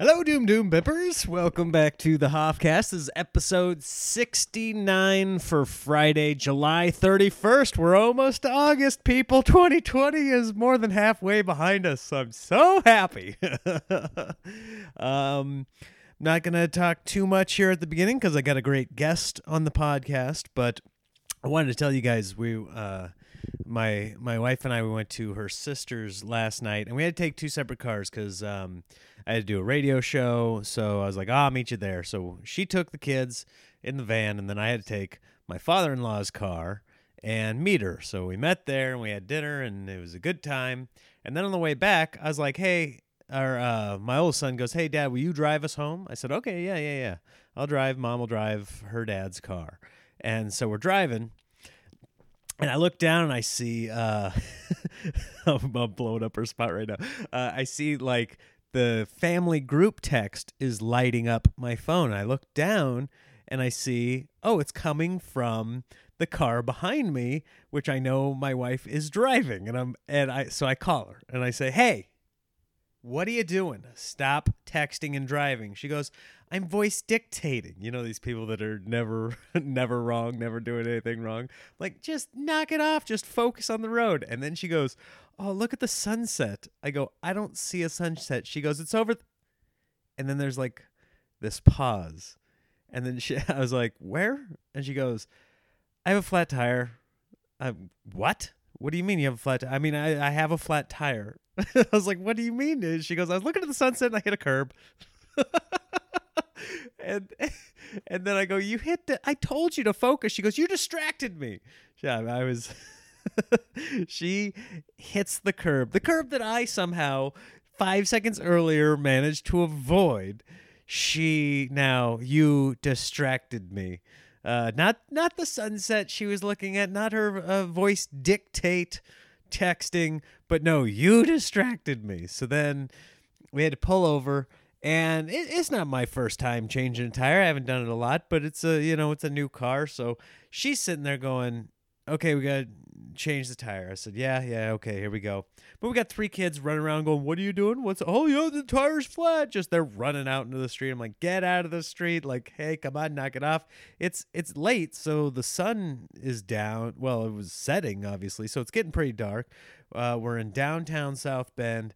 Hello, Doom Doom Bippers. Welcome back to the Hoffcast. This is episode 69 for Friday, July 31st. We're almost to August, people. 2020 is more than halfway behind us. I'm so happy. um, not going to talk too much here at the beginning because I got a great guest on the podcast, but I wanted to tell you guys we uh my my wife and I we went to her sister's last night and we had to take two separate cars cuz um I had to do a radio show, so I was like, oh, "I'll meet you there." So she took the kids in the van and then I had to take my father-in-law's car and meet her. So we met there and we had dinner and it was a good time. And then on the way back, I was like, "Hey, our uh, my old son goes, "Hey, Dad, will you drive us home?" I said, "Okay, yeah, yeah, yeah. I'll drive. Mom will drive her dad's car." And so we're driving, and I look down and I see, uh, I'm, blowing up her spot right now. Uh, I see like the family group text is lighting up my phone. I look down and I see, oh, it's coming from the car behind me, which I know my wife is driving. And I'm, and I, so I call her and I say, hey, what are you doing? Stop texting and driving. She goes, I'm voice dictating. You know these people that are never never wrong, never doing anything wrong. Like just knock it off, just focus on the road. And then she goes, "Oh, look at the sunset." I go, "I don't see a sunset." She goes, "It's over." Th-. And then there's like this pause. And then she I was like, "Where?" And she goes, "I have a flat tire." I'm, what? What do you mean you have a flat? T- I mean, I, I have a flat tire. I was like, what do you mean? She goes, I was looking at the sunset and I hit a curb. and and then I go, you hit the. I told you to focus. She goes, you distracted me. Yeah, I was. she hits the curb, the curb that I somehow five seconds earlier managed to avoid. She now you distracted me. Uh, not not the sunset she was looking at, not her uh, voice dictate texting, but no, you distracted me. So then we had to pull over and it, it's not my first time changing a tire. I haven't done it a lot, but it's a you know it's a new car, so she's sitting there going, "Okay, we got to change the tire." I said, "Yeah, yeah, okay, here we go." But we got three kids running around going, "What are you doing? What's oh yeah, the tire's flat." Just they're running out into the street. I'm like, "Get out of the street!" Like, "Hey, come on, knock it off." It's it's late, so the sun is down. Well, it was setting obviously, so it's getting pretty dark. Uh, we're in downtown South Bend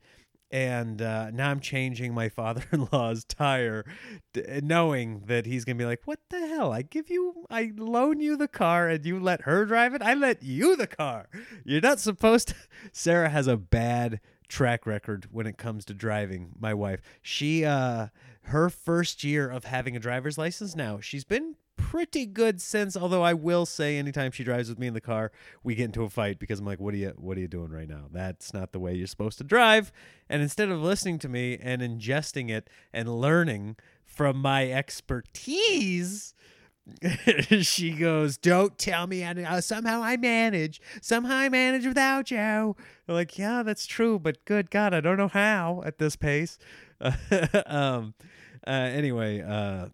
and uh, now I'm changing my father-in-law's tire, d- knowing that he's gonna be like, "What the hell? I give you, I loan you the car, and you let her drive it. I let you the car. You're not supposed to." Sarah has a bad track record when it comes to driving. My wife, she, uh, her first year of having a driver's license now, she's been pretty good sense. Although I will say, anytime she drives with me in the car, we get into a fight because I'm like, "What are you? What are you doing right now? That's not the way you're supposed to drive." And instead of listening to me and ingesting it and learning from my expertise. she goes, "Don't tell me. I, uh, somehow I manage. Somehow I manage without you." I'm like, "Yeah, that's true, but good God, I don't know how at this pace." um. Uh, anyway, uh,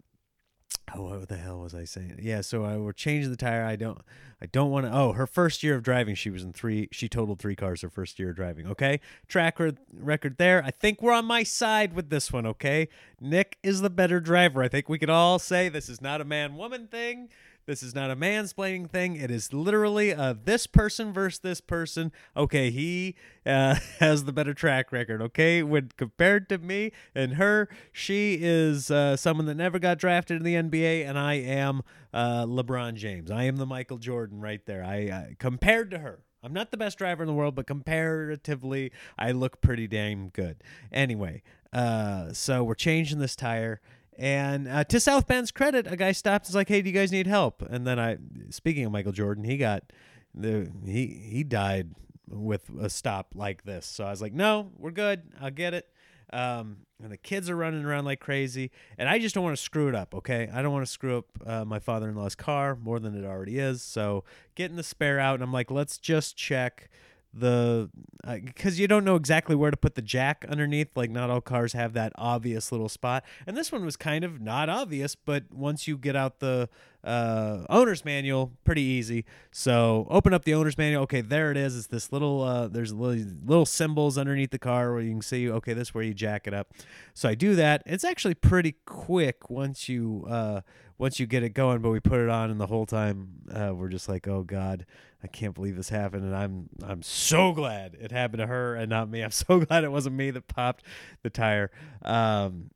oh what the hell was i saying? Yeah so I, we're changing the tire. I don't i don't want to oh her first year of driving she was in three she totaled three cars her first year of driving okay? Track re- record there. I think we're on my side with this one okay? Nick is the better driver. I think we could all say this is not a man woman thing this is not a mansplaining thing. It is literally a this person versus this person. Okay, he uh, has the better track record. Okay, when compared to me and her, she is uh, someone that never got drafted in the NBA, and I am uh, LeBron James. I am the Michael Jordan right there. I compared to her. I'm not the best driver in the world, but comparatively, I look pretty damn good. Anyway, uh, so we're changing this tire and uh, to South Bend's credit, a guy stopped. and was like, "Hey, do you guys need help?" And then I, speaking of Michael Jordan, he got the he he died with a stop like this. So I was like, "No, we're good. I'll get it." Um, and the kids are running around like crazy, and I just don't want to screw it up. Okay, I don't want to screw up uh, my father-in-law's car more than it already is. So getting the spare out, and I'm like, let's just check the because uh, you don't know exactly where to put the jack underneath like not all cars have that obvious little spot. And this one was kind of not obvious but once you get out the uh, owner's manual, pretty easy. So open up the owner's manual. Okay, there it is. It's this little. Uh, there's little, little symbols underneath the car where you can see. Okay, this is where you jack it up. So I do that. It's actually pretty quick once you uh, once you get it going. But we put it on, and the whole time uh, we're just like, oh god, I can't believe this happened. And I'm I'm so glad it happened to her and not me. I'm so glad it wasn't me that popped the tire. Um,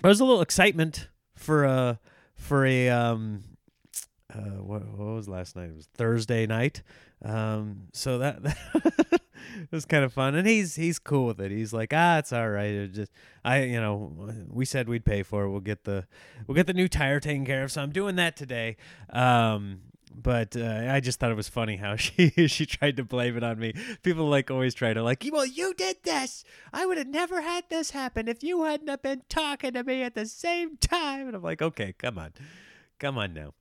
but there's a little excitement for a for a um, uh, what, what was last night? It was Thursday night. Um, so that, that was kind of fun, and he's he's cool with it. He's like, ah, it's all right. It just I, you know, we said we'd pay for it. We'll get the we'll get the new tire taken care of. So I'm doing that today. Um, but uh, I just thought it was funny how she she tried to blame it on me. People like always try to like, well, you did this. I would have never had this happen if you hadn't have been talking to me at the same time. And I'm like, okay, come on, come on now.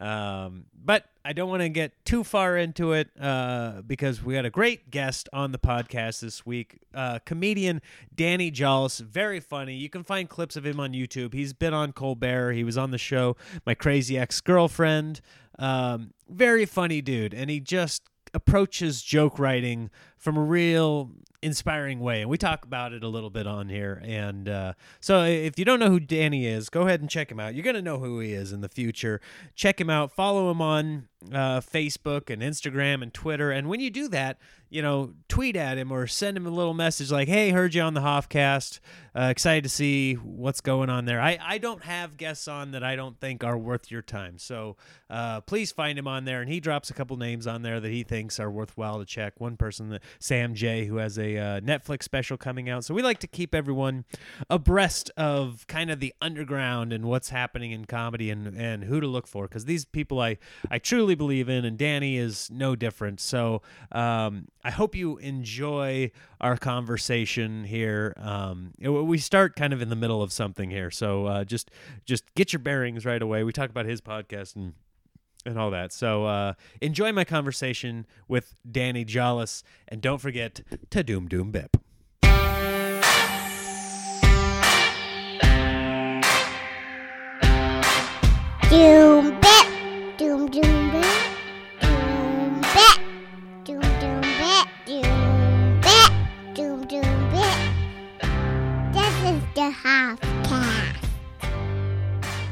Um, but I don't want to get too far into it uh, because we had a great guest on the podcast this week. Uh, comedian Danny Jolles, very funny. You can find clips of him on YouTube. He's been on Colbert. He was on the show My Crazy Ex Girlfriend. Um, very funny dude, and he just approaches joke writing from a real inspiring way. And we talk about it a little bit on here. And uh, so if you don't know who Danny is, go ahead and check him out. You're going to know who he is in the future. Check him out. Follow him on uh, Facebook and Instagram and Twitter. And when you do that, you know, tweet at him or send him a little message like, hey, heard you on the Hoffcast. Uh, excited to see what's going on there. I, I don't have guests on that I don't think are worth your time. So uh, please find him on there. And he drops a couple names on there that he thinks are worthwhile to check. One person, that Sam Jay, who has a uh, Netflix special coming out. So we like to keep everyone abreast of kind of the underground and what's happening in comedy and, and who to look for. Because these people I, I truly believe in, and Danny is no different. So, um, I hope you enjoy our conversation here. Um, we start kind of in the middle of something here, so uh, just just get your bearings right away. We talk about his podcast and and all that. So uh, enjoy my conversation with Danny Jolles, and don't forget to doom doom bip. Doom bip,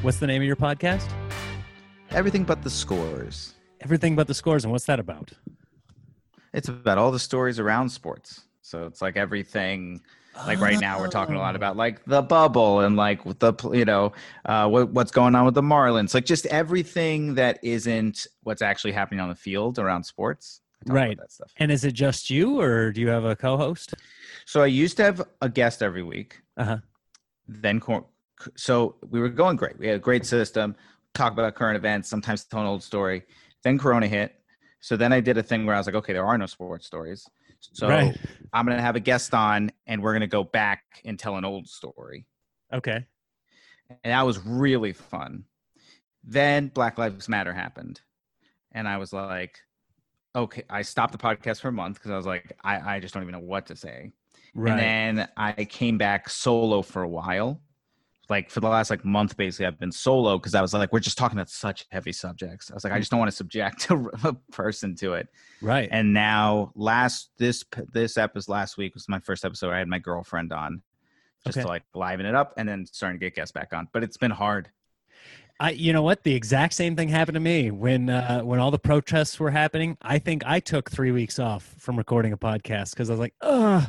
What's the name of your podcast? Everything but the scores. Everything but the scores, and what's that about? It's about all the stories around sports. So it's like everything. Like right now, we're talking a lot about like the bubble and like the you know uh, what, what's going on with the Marlins. Like just everything that isn't what's actually happening on the field around sports. Right. That stuff. And is it just you, or do you have a co-host? So I used to have a guest every week. Uh huh. Then so we were going great. We had a great system, talk about current events, sometimes tell an old story. Then Corona hit. So then I did a thing where I was like, okay, there are no sports stories. So right. I'm going to have a guest on and we're going to go back and tell an old story. Okay. And that was really fun. Then Black Lives Matter happened. And I was like, okay, I stopped the podcast for a month because I was like, I, I just don't even know what to say. Right. And then I came back solo for a while like for the last like month basically i've been solo because i was like we're just talking about such heavy subjects i was like i just don't want to subject a person to it right and now last this this episode last week was my first episode i had my girlfriend on just okay. to like liven it up and then starting to get guests back on but it's been hard I, you know what? The exact same thing happened to me when uh, when all the protests were happening. I think I took three weeks off from recording a podcast because I was like, "Ugh,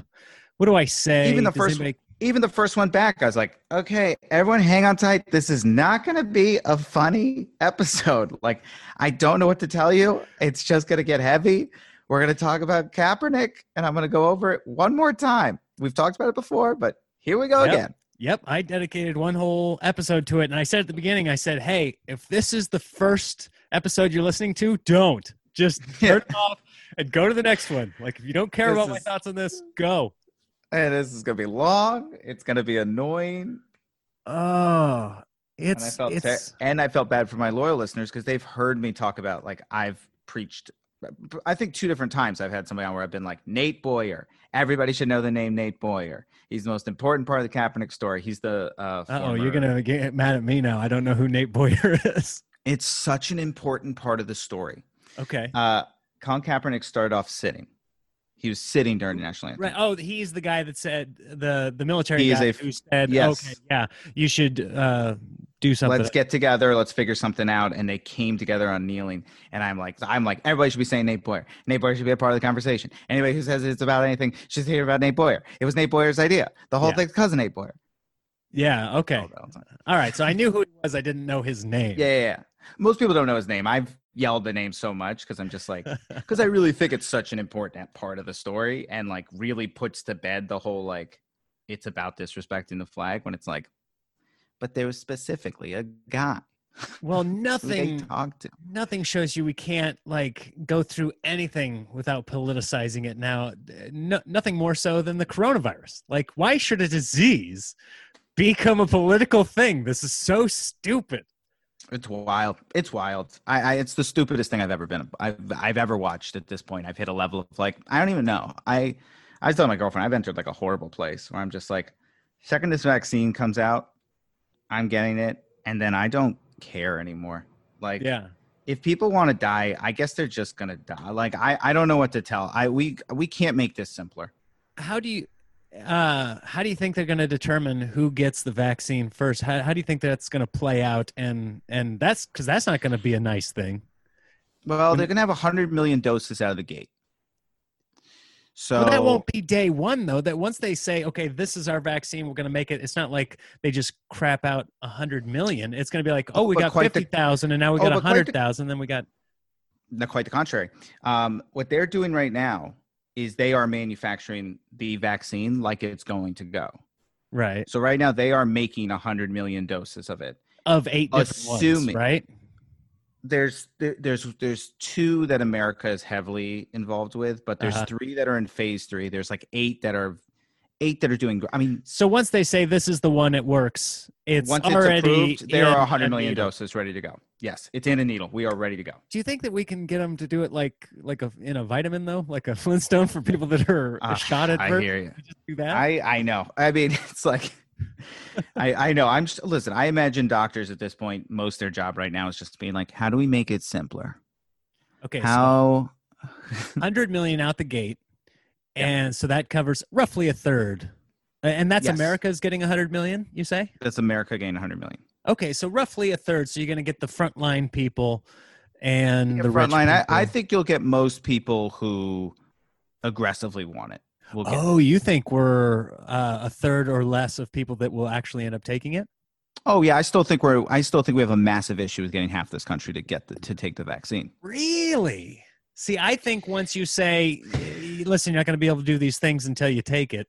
what do I say?" Even the Does first anybody- even the first one back, I was like, okay, everyone hang on tight. This is not going to be a funny episode. Like, I don't know what to tell you. It's just going to get heavy. We're going to talk about Kaepernick, and I'm going to go over it one more time. We've talked about it before, but here we go yep. again. Yep. I dedicated one whole episode to it. And I said at the beginning, I said, hey, if this is the first episode you're listening to, don't. Just turn it off and go to the next one. Like, if you don't care this about is... my thoughts on this, go and this is gonna be long. It's gonna be annoying. Oh, it's and I felt it's... Ter- and I felt bad for my loyal listeners because they've heard me talk about like I've preached. I think two different times I've had somebody on where I've been like Nate Boyer. Everybody should know the name Nate Boyer. He's the most important part of the Kaepernick story. He's the. Uh, oh, you're gonna get mad at me now. I don't know who Nate Boyer is. It's such an important part of the story. Okay. Uh, Colin Kaepernick started off sitting. He was sitting during the national anthem. Right. Oh, he's the guy that said the the military He guy a- who said, yes. "Okay, yeah, you should uh, do something." Let's get together. Let's figure something out. And they came together on kneeling. And I'm like, I'm like, everybody should be saying Nate Boyer. Nate Boyer should be a part of the conversation. Anybody who says it's about anything should hear about Nate Boyer. It was Nate Boyer's idea. The whole Yeah. thing's cousin Nate Boyer. yeah. Okay. All right. So I knew who he was. I didn't know his name. Yeah, yeah, yeah. Most people don't know his name. I've yelled the name so much because I'm just like, because I really think it's such an important part of the story and like really puts to bed the whole like, it's about disrespecting the flag when it's like, but there was specifically a guy Well, nothing. talked to. Nothing shows you we can't like go through anything without politicizing it. Now, no, nothing more so than the coronavirus. Like, why should a disease become a political thing? This is so stupid. It's wild. It's wild. I, I it's the stupidest thing I've ever been I've I've ever watched at this point. I've hit a level of like I don't even know. I I was telling my girlfriend I've entered like a horrible place where I'm just like, second this vaccine comes out, I'm getting it, and then I don't care anymore. Like Yeah. if people want to die, I guess they're just gonna die. Like I I don't know what to tell. I we we can't make this simpler. how do you uh how do you think they're going to determine who gets the vaccine first? How, how do you think that's going to play out? And and that's because that's not going to be a nice thing. Well, they're gonna have hundred million doses out of the gate. So well, that won't be day one though. That once they say okay this is our vaccine we're going to make it it's not like they just crap out a hundred million. It's going to be like oh we got quite the- 50000 and now we Oh, got a but quite the- then we got No, quite the contrary. Um, what they're doing right now is they are manufacturing the vaccine like it's going to go. right So right now they are making 100 million doses of it. of eight different ones Assuming- right There's there's there's two that America is heavily involved with, but there's Uh-huh. three that are in phase three. There's like eight that are eight that are doing. I mean, so once they say this is the one it works it's once already it's approved, there are a 100 million needle. doses ready to go. Yes, it's in a needle. We are ready to go. Do you think that we can get them to do it like like a in a vitamin though, like a Flintstone for people that are Ah, shot at I birth? hear you. Do that. I I know. I mean, it's like I I know. I'm just listen. I imagine doctors at this point, most their job right now is just being like, how do we make it simpler? okay, so How? hundred million out the gate, Yeah. and so that covers roughly a third. And that's Yes. America's getting a hundred million. You say? That's America gain 100 million. Okay, so roughly a third. So you're going to get the frontline people and Yeah, the frontline. I, I think you'll get most people who aggressively want it. Get. Oh, you think we're uh, a third or less of people that will actually end up taking it? Oh yeah, I still think we're. I still think we have a massive issue with getting half this country to get the, to take the vaccine. Really? See, I think once you say, "Y- listen, you're not going to be able to do these things until you take it.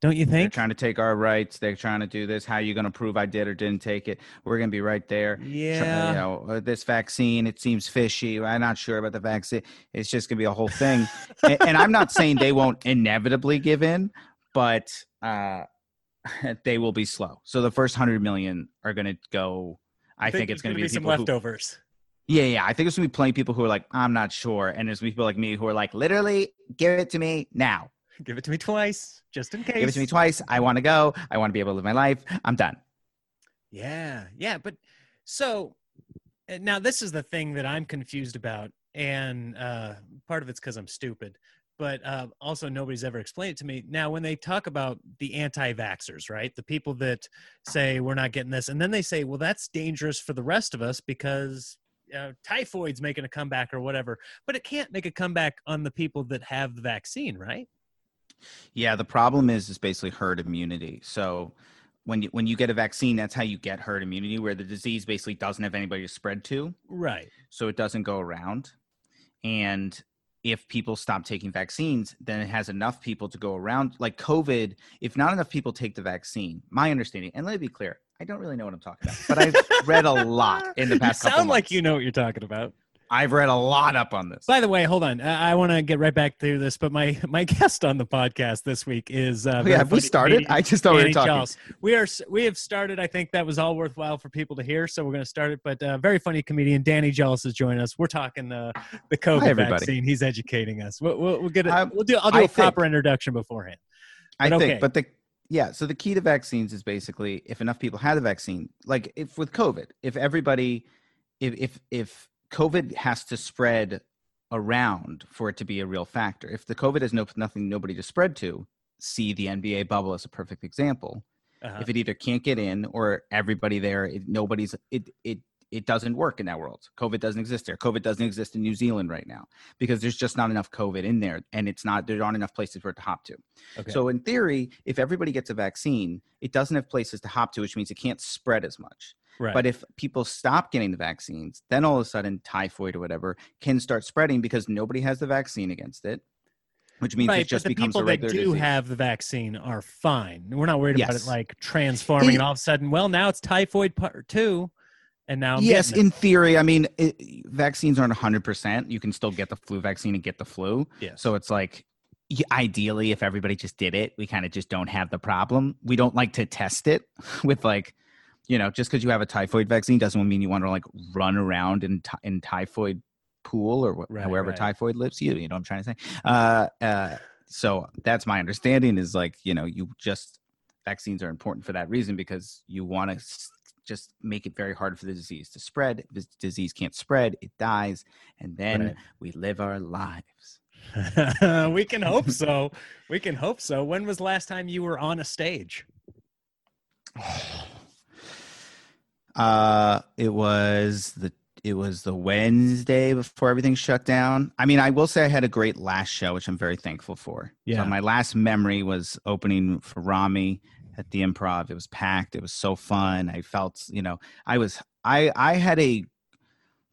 Don't you think? They're trying to take our rights. They're trying to do this. How are you going to prove I did or didn't take it? We're going to be right there. Yeah. you know, uh, this vaccine, it seems fishy. I'm not sure about the vaccine. It's just going to be a whole thing. and, and I'm not saying they won't inevitably give in, but uh, they will be slow. So the first 100 million are going to go. I think, it's going to be, some people who- leftovers. Yeah, yeah. I think there's going to be plenty of people who are like, I'm not sure. And there's gonna be people like me who are like, literally, give it to me now. Give it to me twice, just in case. Give it to me twice. I want to go. I want to be able to live my life. I'm done. Yeah, yeah, but so uh, now this is the thing that I'm confused about, and uh, part of it's because I'm stupid, but uh, also nobody's ever explained it to me. Now, when they talk about the anti-vaxxers, right, the people that say we're not getting this, and then they say, well, that's dangerous for the rest of us because uh, typhoid's making a comeback or whatever, but it can't make a comeback on the people that have the vaccine, right? Yeah, the problem is is basically herd immunity. So when you when you get a vaccine, that's how you get herd immunity, where the disease basically doesn't have anybody to spread to, Right. so it doesn't go around. And if people stop taking vaccines, then it has enough people to go around. Like COVID, if not enough people take the vaccine, my understanding, and let me be clear, I don't really know what I'm talking about, but I've read a lot in the past. You couple sound like you know what you're talking about. I've read a lot up on this. By the way, hold on. I, I want to get right back to this, but my my guest on the podcast this week is uh, Oh, yeah, have we started? I just thought we were talking. Charles. We are we have started. I think that was all worthwhile for people to hear, so we're going to start it. But uh, very funny comedian Danny Jolles is joining us. We're talking uh, the COVID everybody. vaccine. He's educating us. We'll, we'll, we'll get it. We'll do. I'll do I a proper introduction beforehand. I But think, okay. but the yeah. So the key to vaccines is basically if enough people had the vaccine, like if with COVID, if everybody, if if if COVID has to spread around for it to be a real factor. If the COVID has no nothing nobody to spread to, see the NBA bubble as a perfect example. Uh-huh. If it either can't get in or everybody there, it, nobody's it it it doesn't work in that world. COVID doesn't exist there. COVID doesn't exist in New Zealand right now because there's just not enough COVID in there, and it's not there aren't enough places for it to hop to. okay. So in theory, if everybody gets a vaccine, it doesn't have places to hop to, which means it can't spread as much. right. But if people stop getting the vaccines, then all of a sudden typhoid or whatever can start spreading because nobody has the vaccine against it, which means right, it just but the becomes people that do disease. have the vaccine are fine. We're not worried about it like transforming It- and all of a sudden, well, now it's typhoid part two, and now I'm yes, in theory. I mean, it, vaccines aren't 100%. You can still get the flu vaccine and get the flu. yes. So it's like, ideally, if everybody just did it, we kind of just don't have the problem. We don't like to test it with like, you know, just because you have a typhoid vaccine doesn't mean you want to like run around in in typhoid pool or wh- Right, wherever right. typhoid lives. You, you know what I'm trying to say? Uh, uh, so that's my understanding is like, you know, you just vaccines are important for that reason because you want to just make it very hard for the disease to spread. If the disease can't spread, it dies, and then Right. we live our lives. we can hope so. We can hope so. When was the last time you were on a stage? Uh, it was the it was the Wednesday before everything shut down. I mean, I will say I had a great last show, which I'm very thankful for. Yeah. So my last memory was opening for Rami at the Improv. It was packed. It was so fun. I felt, you know, I was I I had a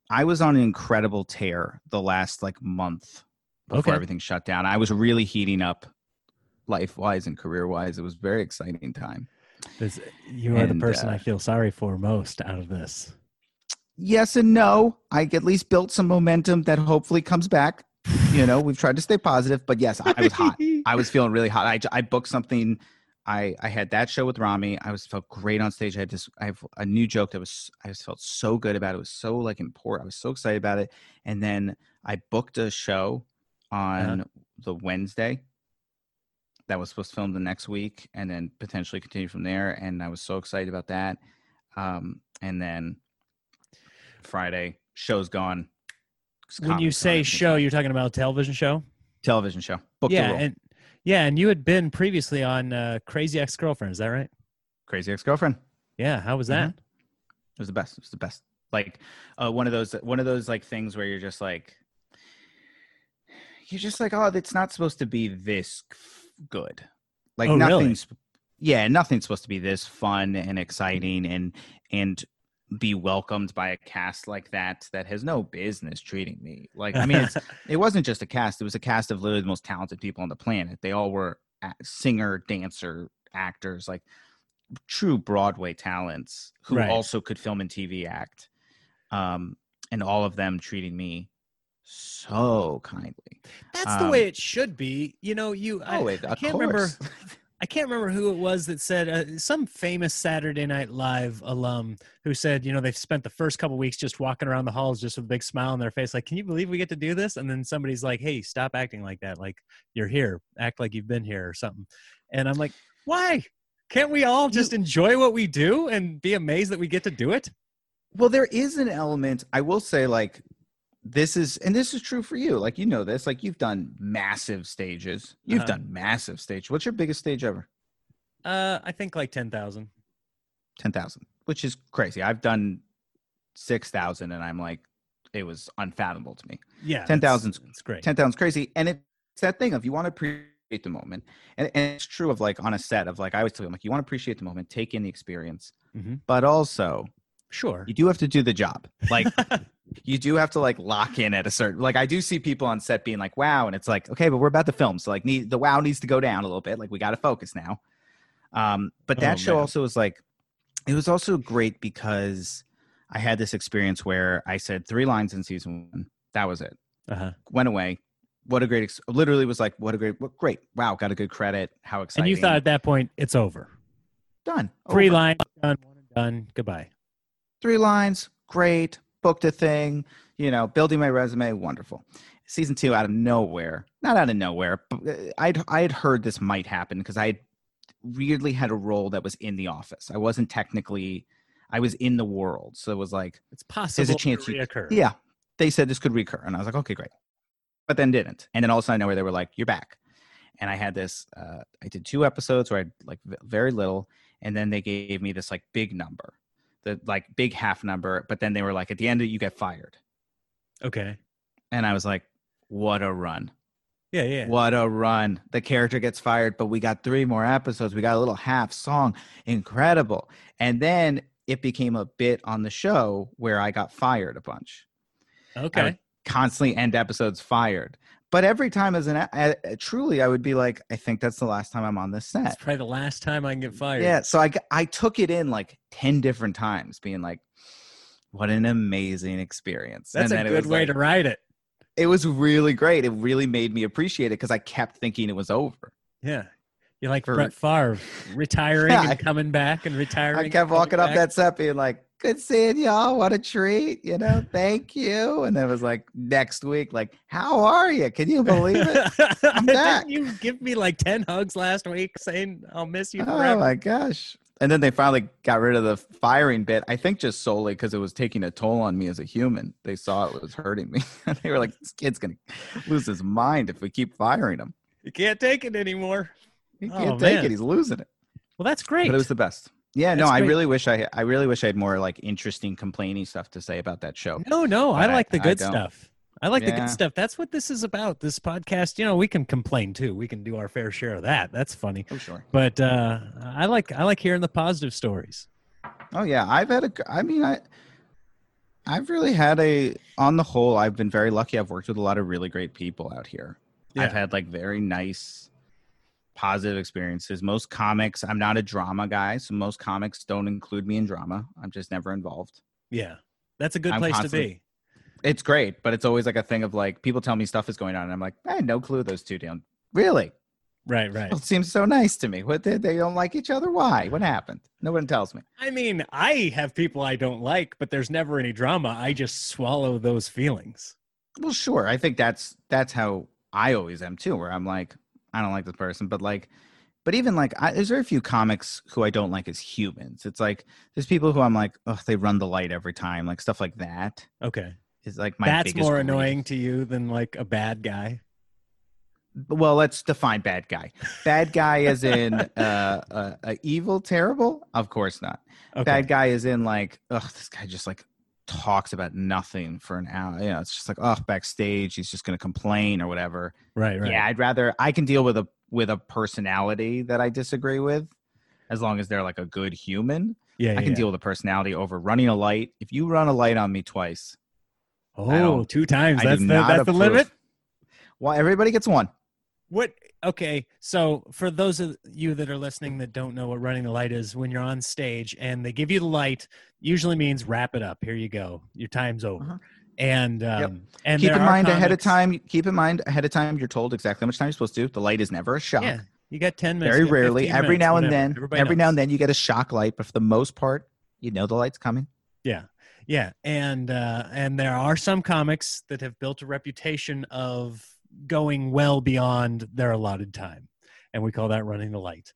I was on an incredible tear the last like month before Okay. everything shut down. I was really heating up life wise and career wise. It was a very exciting time. This, you are the person uh, I feel sorry for most out of this. yes and no. I at least built some momentum that hopefully comes back. You know, we've tried to stay positive, but yes, I, I was hot. I was feeling really hot. I, I booked something. I I had that show with Rami. I was felt great on stage. I had this. I have a new joke that was. I just felt so good about it. It was so like important. I was so excited about it. And then I booked a show on the Wednesday that was supposed to film the next week, and then potentially continue from there. And I was so excited about that. Um, and then Friday show's gone. When you say show, you're talking about a television show. television show. Booked a yeah, and yeah, and you had been previously on uh, Crazy Ex Girlfriend. Is that right? Crazy ex girlfriend. Yeah. How was Mm-hmm. that? It was the best. It was the best. Like uh, one of those one of those like things where you're just like you're just like, oh, it's not supposed to be this good. Like Oh, really? nothing's yeah, nothing's supposed to be this fun and exciting and and be welcomed by a cast like that that has no business treating me. Like I mean, it's, it wasn't just a cast; it was a cast of literally the most talented people on the planet. They all were singer, dancer, actors, like true Broadway talents who Right. also could film and TV act. Um, and all of them treating me so kindly. That's the way Um, it should be. You know, you. I, oh, I of can't remember. I can't remember who it was that said uh, some famous Saturday Night Live alum who said, you know, they've spent the first couple weeks just walking around the halls just with a big smile on their face, like, "Can you believe we get to do this?" And then somebody's like, "Hey, stop acting like that. Like you're here. Act like you've been here or something." And I'm like, "Why? Can't we all just enjoy what we do and be amazed that we get to do it?" Well, there is an element, I will say, like, this is, and this is true for you. Like, you know this, like, you've done massive stages. You've Uh-huh. done massive stage. What's your biggest stage ever? Uh, I think like ten thousand. 10,000, which is crazy. I've done 6,000 and I'm like, it was unfathomable to me. Yeah, 10,000 's- It's great. 10,000 is crazy. And it's that thing of you want to appreciate the moment. And, and it's true of like on a set of like, I always tell them, like, you want to appreciate the moment, take in the experience, Mhm. but also Sure. you do have to do the job. Like, you do have to like lock in at a certain like I do see people on set being like wow and it's like okay but we're about to film so like need the wow needs to go down a little bit like we got to focus now um but that Oh, show man. also was like it was also great because I had this experience where I said three lines in season 1 that was it Uh-huh. went away what a great ex- literally was like what a great what, great wow got a good credit how exciting And you thought at that point it's over. done Three Over. lines done, one and done. Goodbye. Three lines, great. Booked a thing, you know, building my resume, wonderful. Season two, out of nowhere, not out of nowhere, but uh, I'd I had heard this might happen because I weirdly had a role that was in the office. I wasn't technically, I was in the world, so it was like, It's possible there's a chance you- yeah, they said this could recur, and I was like, okay, great, but then didn't, and then all of a sudden, nowhere they were like, you're back, and I had this, uh, I did two episodes where I had like very little, and then they gave me this like big number, the like big half number, but then they were like, at the end, you get fired, Okay. and I was like, what a run. Yeah, yeah. What a run. The character gets fired, but we got three more episodes. We got a little half song. Incredible. And then it became a bit on the show where I got fired a bunch. Okay. Constantly end episodes fired. But every time as an a- a- truly I would be like I think that's the last time I'm on this It's set. probably the last time I can get fired. Yeah, so I I took it in like 10 different times being like what an amazing experience. That's And a good way like- to write it. It was really great. It really made me appreciate it because I kept thinking it was over. Yeah. You're like For- Brett Favre, retiring Yeah, and coming back and retiring. I kept walking up back. that set being like, good seeing y'all. What a treat. You know, thank you. And it was like next week, like, how are you? Can you believe it? Didn't back. you give me like 10 hugs last week saying I'll miss you oh my gosh. And then they finally got rid of the firing bit. I think just solely because it was taking a toll on me as a human. They saw it was hurting me. they were like, this kid's going to lose his mind if we keep firing him. He can't take it anymore. He Oh, can't take man. it. He's losing it. Well, that's great. But it was the best. Yeah, no, That's I really wish I I really wish I had more like interesting complaining stuff to say about that show. no, no, I I- like the good don't. stuff. I like the good stuff. That's what this is about. This podcast, you know, we can complain too. We can do our fair share of that. That's funny. Oh sure. But uh, I like I like hearing the positive stories. Oh yeah, I've had a. I mean, I, I've really had a. On the whole, I've been very lucky. I've worked with a lot of really great people out here. Yeah. I've had like very nice, positive experiences. Most comics, I'm not a drama guy, so most comics don't include me in drama. I'm just never involved. Yeah, that's a good I'm place to be. It's great, but it's always like a thing of like people tell me stuff is going on, and I'm like, I had no clue those two don't. Really? Right, right. It seems so nice to me. What did they don't like each other? Why? What happened? No one tells me. I mean, I have people I don't like, but there's never any drama. I just swallow those feelings. Well, sure. I think that's that's how I always am too. Where I'm like, I don't like this person, but like, but even like, I, there's very few comics who I don't like as humans. It's like there's people who I'm like, oh, they run the light every time, like stuff like that Okay. is like my. That's more grief. annoying to you than like a bad guy. Well, let's define bad guy. Bad guy is in uh, uh, uh, evil, terrible. Of course not. Okay. Bad guy is in like, oh, this guy just like talks about nothing for an hour. You know, it's just like, oh, backstage, he's just gonna complain or whatever. right, right. Yeah, I'd rather I can deal with a with a personality that I disagree with, as long as they're like a good human. yeah, I can yeah. deal with a personality over running a light. If you run a light on me twice, Oh, two times. I That's the that's the limit. Well, everybody gets one. What? Okay, so for those of you that are listening that don't know what running the light is, when you're on stage and they give you the light, usually means wrap it up. Here you go. Your time's over. Uh-huh. And um, Yep. and keep in mind ahead of time. Keep in mind ahead of time. You're told exactly how much time you're supposed to. The light is never a shock. Yeah, you got ten minutes. Very rarely. Every minutes, now and whatever. then. Everybody every now and then you get a shock light, but for the most part, you know the light's coming. Yeah, yeah, and uh, and there are some comics that have built a reputation of going well beyond their allotted time, and we call that running the light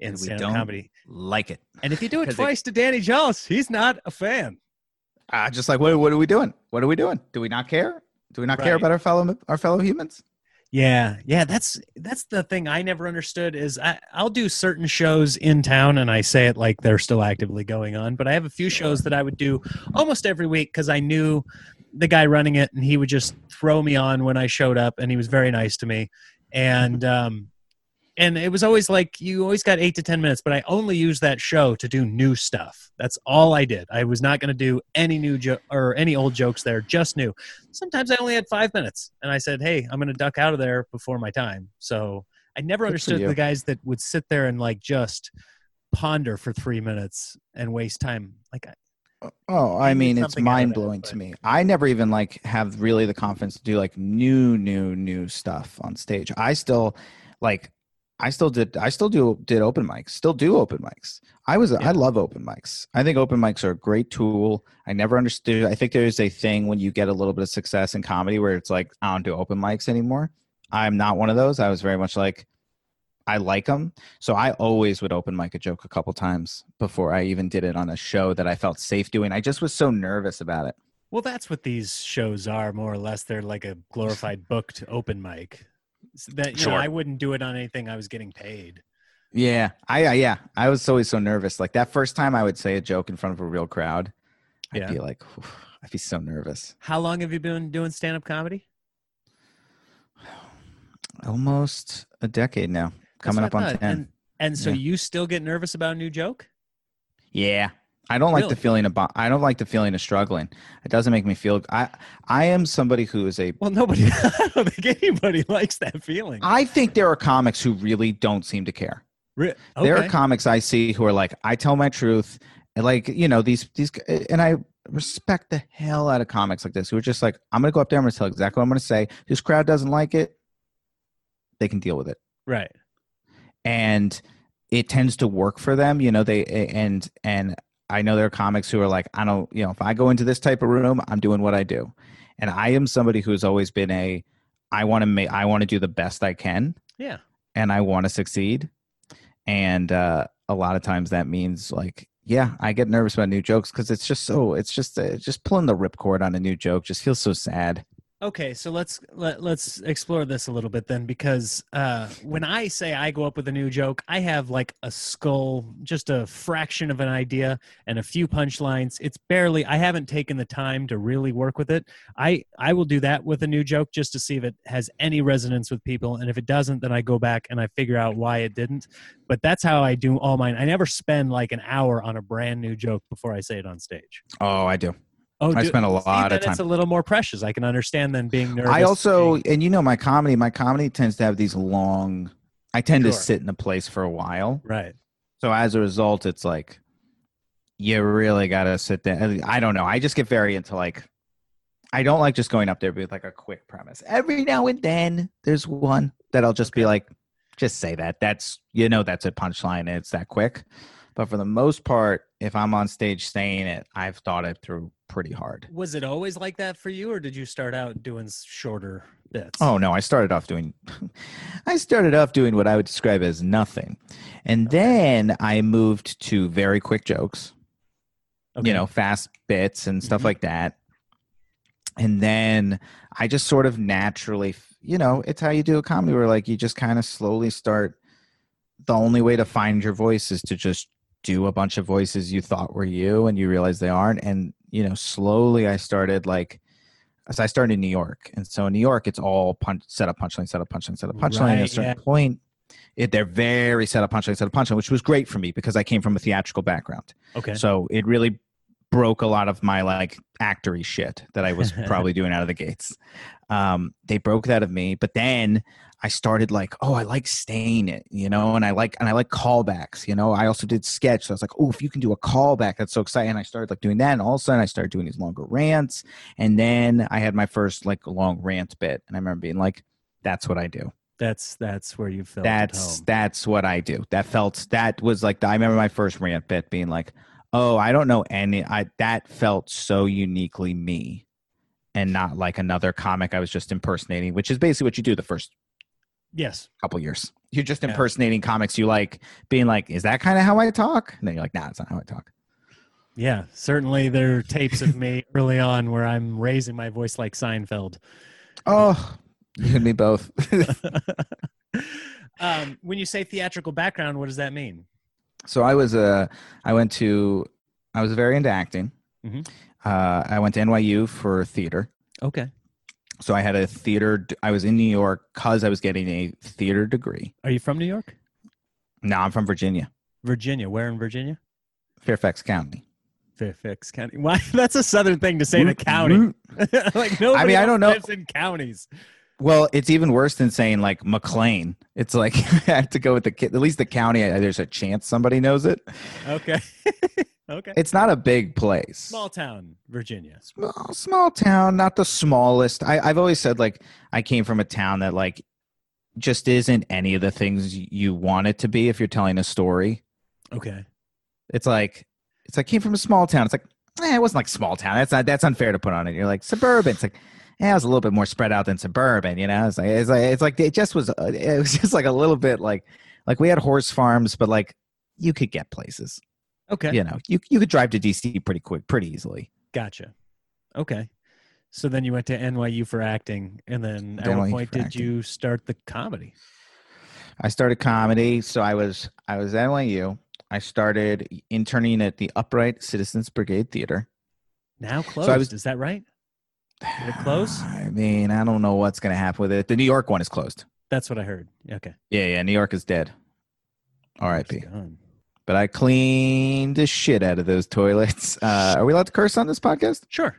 in And we stand-up don't comedy. Like it. And if you do it twice to Danny Jolles, he's not a fan. Uh, just like what? What are we doing? What are we doing? Do we not care? Do we not care about our fellow our fellow humans? Yeah, yeah, that's that's the thing I never understood is I, I'll do certain shows in town and I say it like they're still actively going on, but I have a few shows that I would do almost every week because I knew the guy running it and he would just throw me on when I showed up and he was very nice to me. And um and it was always like you always got eight to ten minutes, but I only used that show to do new stuff. That's all I did. I was not going to do any new joke or any old jokes there, just new sometimes I only had five minutes, and I said, "Hey, I'm going to duck out of there before my time." So I never Good understood the guys that would sit there and like just ponder for three minutes and waste time. Like, I- Oh, I mean, it's something out of mind blowing but- to me. I never even like have really the confidence to do like new, new, new stuff on stage. I still like, I still did, I still do did open mics, still do open mics. I was, Yeah. I love open mics. I think open mics are a great tool. I never understood. I think there's a thing when you get a little bit of success in comedy where it's like I don't do open mics anymore. I'm not one of those. I was very much like, I like them. So I always would open mic a joke a couple times before I even did it on a show that I felt safe doing. I just was so nervous about it. Well, that's what these shows are, more or less. They're like a glorified booked open mic. So that you know, Sure. I wouldn't do it on anything I was getting paid. Yeah, I, I yeah, I was always so nervous. Like that first time I would say a joke in front of a real crowd, I'd Yeah. be like, I'd be so nervous. How long have you been doing stand up comedy? Almost a decade now, That's coming up on thought. ten. And, and so Yeah. you still get nervous about a new joke? Yeah. I don't like Really? the feeling of I don't like the feeling of struggling. It doesn't make me feel I I am somebody who is a Well, nobody, I don't think anybody likes that feeling. I think there are comics who really don't seem to care. Re- There are comics I see who are like I tell my truth and like you know these these and I respect the hell out of comics like this who are just like I'm going to go up there I'm going to tell exactly what I'm going to say. This crowd doesn't like it. They can deal with it. right. And it tends to work for them you know they and and i know there are comics who are like i don't you know if i go into this type of room i'm doing what i do. And i am somebody who's always been a i want to make i want to do the best i can. Yeah. and i want to succeed. And uh a lot of times that means like yeah i get nervous about new jokes because it's just so it's just uh, just pulling the ripcord on a new joke just feels so sad Okay, so let's let, let's explore this a little bit then, because uh, when I say I go up with a new joke, I have like a skull, just a fraction of an idea, and a few punchlines. It's barely. I haven't taken the time to really work with it. I I will do that with a new joke just to see if it has any resonance with people, and if it doesn't, then I go back and I figure out why it didn't. But that's how I do all mine. I never spend like an hour on a brand new joke before I say it on stage. oh i do Oh, I do- spend a lot of then It's a little more precious. I can understand than being nervous. I also, and you know, my comedy, my comedy tends to have these long. I tend to sit in a place for a while, right. so as a result, it's like you really got to sit there. I don't know. I just get very into like. I don't like just going up there with like a quick premise. Every now and then, there's one that I'll just be like, just say that. That's you know, that's a punchline. And it's that quick. But for the most part, if I'm on stage saying it, I've thought it through pretty hard. Was it always like that for you, or did you start out doing shorter bits? Oh no, I started off doing I started off doing what I would describe as nothing. And then I moved to very quick jokes, Okay. you know, fast bits and stuff Mhm. like that. And then I just sort of naturally, you know, it's how you do a comedy where like you just kind of slowly start the only way to find your voice is to just do a bunch of voices you thought were you and you realize they aren't and you know slowly i started like so i started in new york and so in new york it's all punch set up punchline set up punchline set up punchline at a certain yeah. point it, they're very set up punchline set up punchline which was great for me because i came from a theatrical background Okay. so it really broke a lot of my like actory shit that I was probably doing out of the gates. Um, they broke that of me, but then I started like, oh, I like staying it, you know, and I like and I like callbacks, you know. I also did sketch, so I was like, oh, if you can do a callback, that's so exciting. And I started like doing that, and all of a sudden I started doing these longer rants, and then I had my first like long rant bit, and I remember being like, that's what I do that's that's where you felt at that's that's what I do. That felt that was like I remember my first rant bit being like, "Oh, I don't know any." I that felt so uniquely me, and not like another comic I was just impersonating, which is basically what you do the first Yes. A couple years. You're just Yeah. impersonating comics you like, being like, "Is that kind of how I talk?" And then you're like, "Nah, it's not how I talk." Yeah. Certainly, there are tapes of me early on where I'm raising my voice like Seinfeld. Oh, you and me both. um, when you say theatrical background, what does that mean? so I was uh I went to I was very into acting. Mhm. Uh, I went to NYU for theater. Okay. So I had a theater. I was in New York because I was getting a theater degree. Are you from New York? No, I'm from Virginia, Virginia. Where in Virginia? Fairfax County. Fairfax County. Why? That's a southern thing to say The county. like nobody I else don't know. lives in counties. Well, it's even worse than saying like McLean. It's like I have to go with the at least the county. There's a chance somebody knows it. Okay. okay. It's not a big place. Small town, Virginia. small, small town, not the smallest. I, I've always said like I came from a town that like just isn't any of the things you want it to be if you're telling a story. Okay. It's like it's like came from a small town. It's like eh, it wasn't like small town. That's not that's unfair to put on it. You're like suburban. It's like it was a little bit more spread out than suburban. You know, it's like it's like it's like it just was uh, it was just like a little bit like Like we had horse farms, but like you could get places. Okay. You know, you you could drive to DC pretty quick, pretty easily. Gotcha. Okay. So then you went to NYU for acting, and then at NYU what point did acting. you start the comedy? I started comedy, so I was I was at NYU. I started interning at the Upright Citizens Brigade Theater. Now closed. I was- Is that right? Close? I mean, I don't know what's going to happen with it. The New York one is closed. That's what I heard. Okay. Yeah, yeah, New York is dead. R.I.P. But I cleaned the shit out of those toilets. Uh, are we allowed to curse on this podcast? Sure.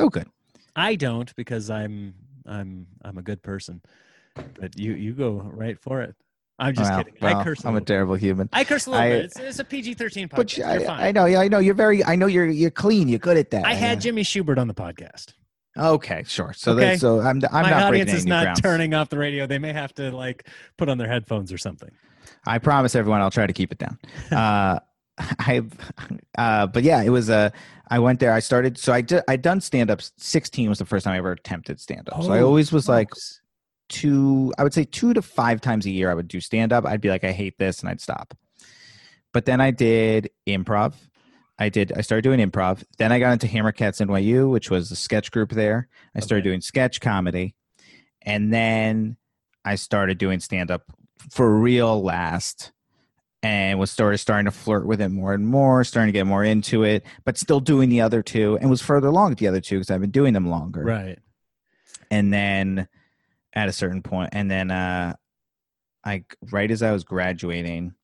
Oh, good. I don't because I'm I'm I'm a good person. But you you go right for it. I'm just Well, kidding. I curse. A I'm a little bit. terrible human. I curse a little I- bit. It's, it's a PG-13 podcast. But You're I. I know, yeah, I know. You're very. I know you're you're clean. You're good at that. I had know. Jimmy Shubert on the podcast. Okay, sure. So Okay. that, so I'm not I'm My not audience is not grounds. turning off the radio. They may have to like put on their headphones or something. I promise everyone I'll try to keep it down. Uh, I, uh, but yeah, it was a. I went there. I started. So I did. I done stand up. Sixteen was the first time I ever attempted stand up. so I Oh, always was like two. I would say two to five times a year. I would do stand up. I'd be like, I hate this, and I'd stop. But then I did improv. I did. I started doing improv. Then I got into Hammerkatz NYU, which was a sketch group there. I started Okay. doing sketch comedy, and then I started doing stand up for real last, and was started starting to flirt with it more and more, starting to get more into it, but still doing the other two, and was further along with the other two because I've been doing them longer right. and then at a certain point and then uh i right as i was graduating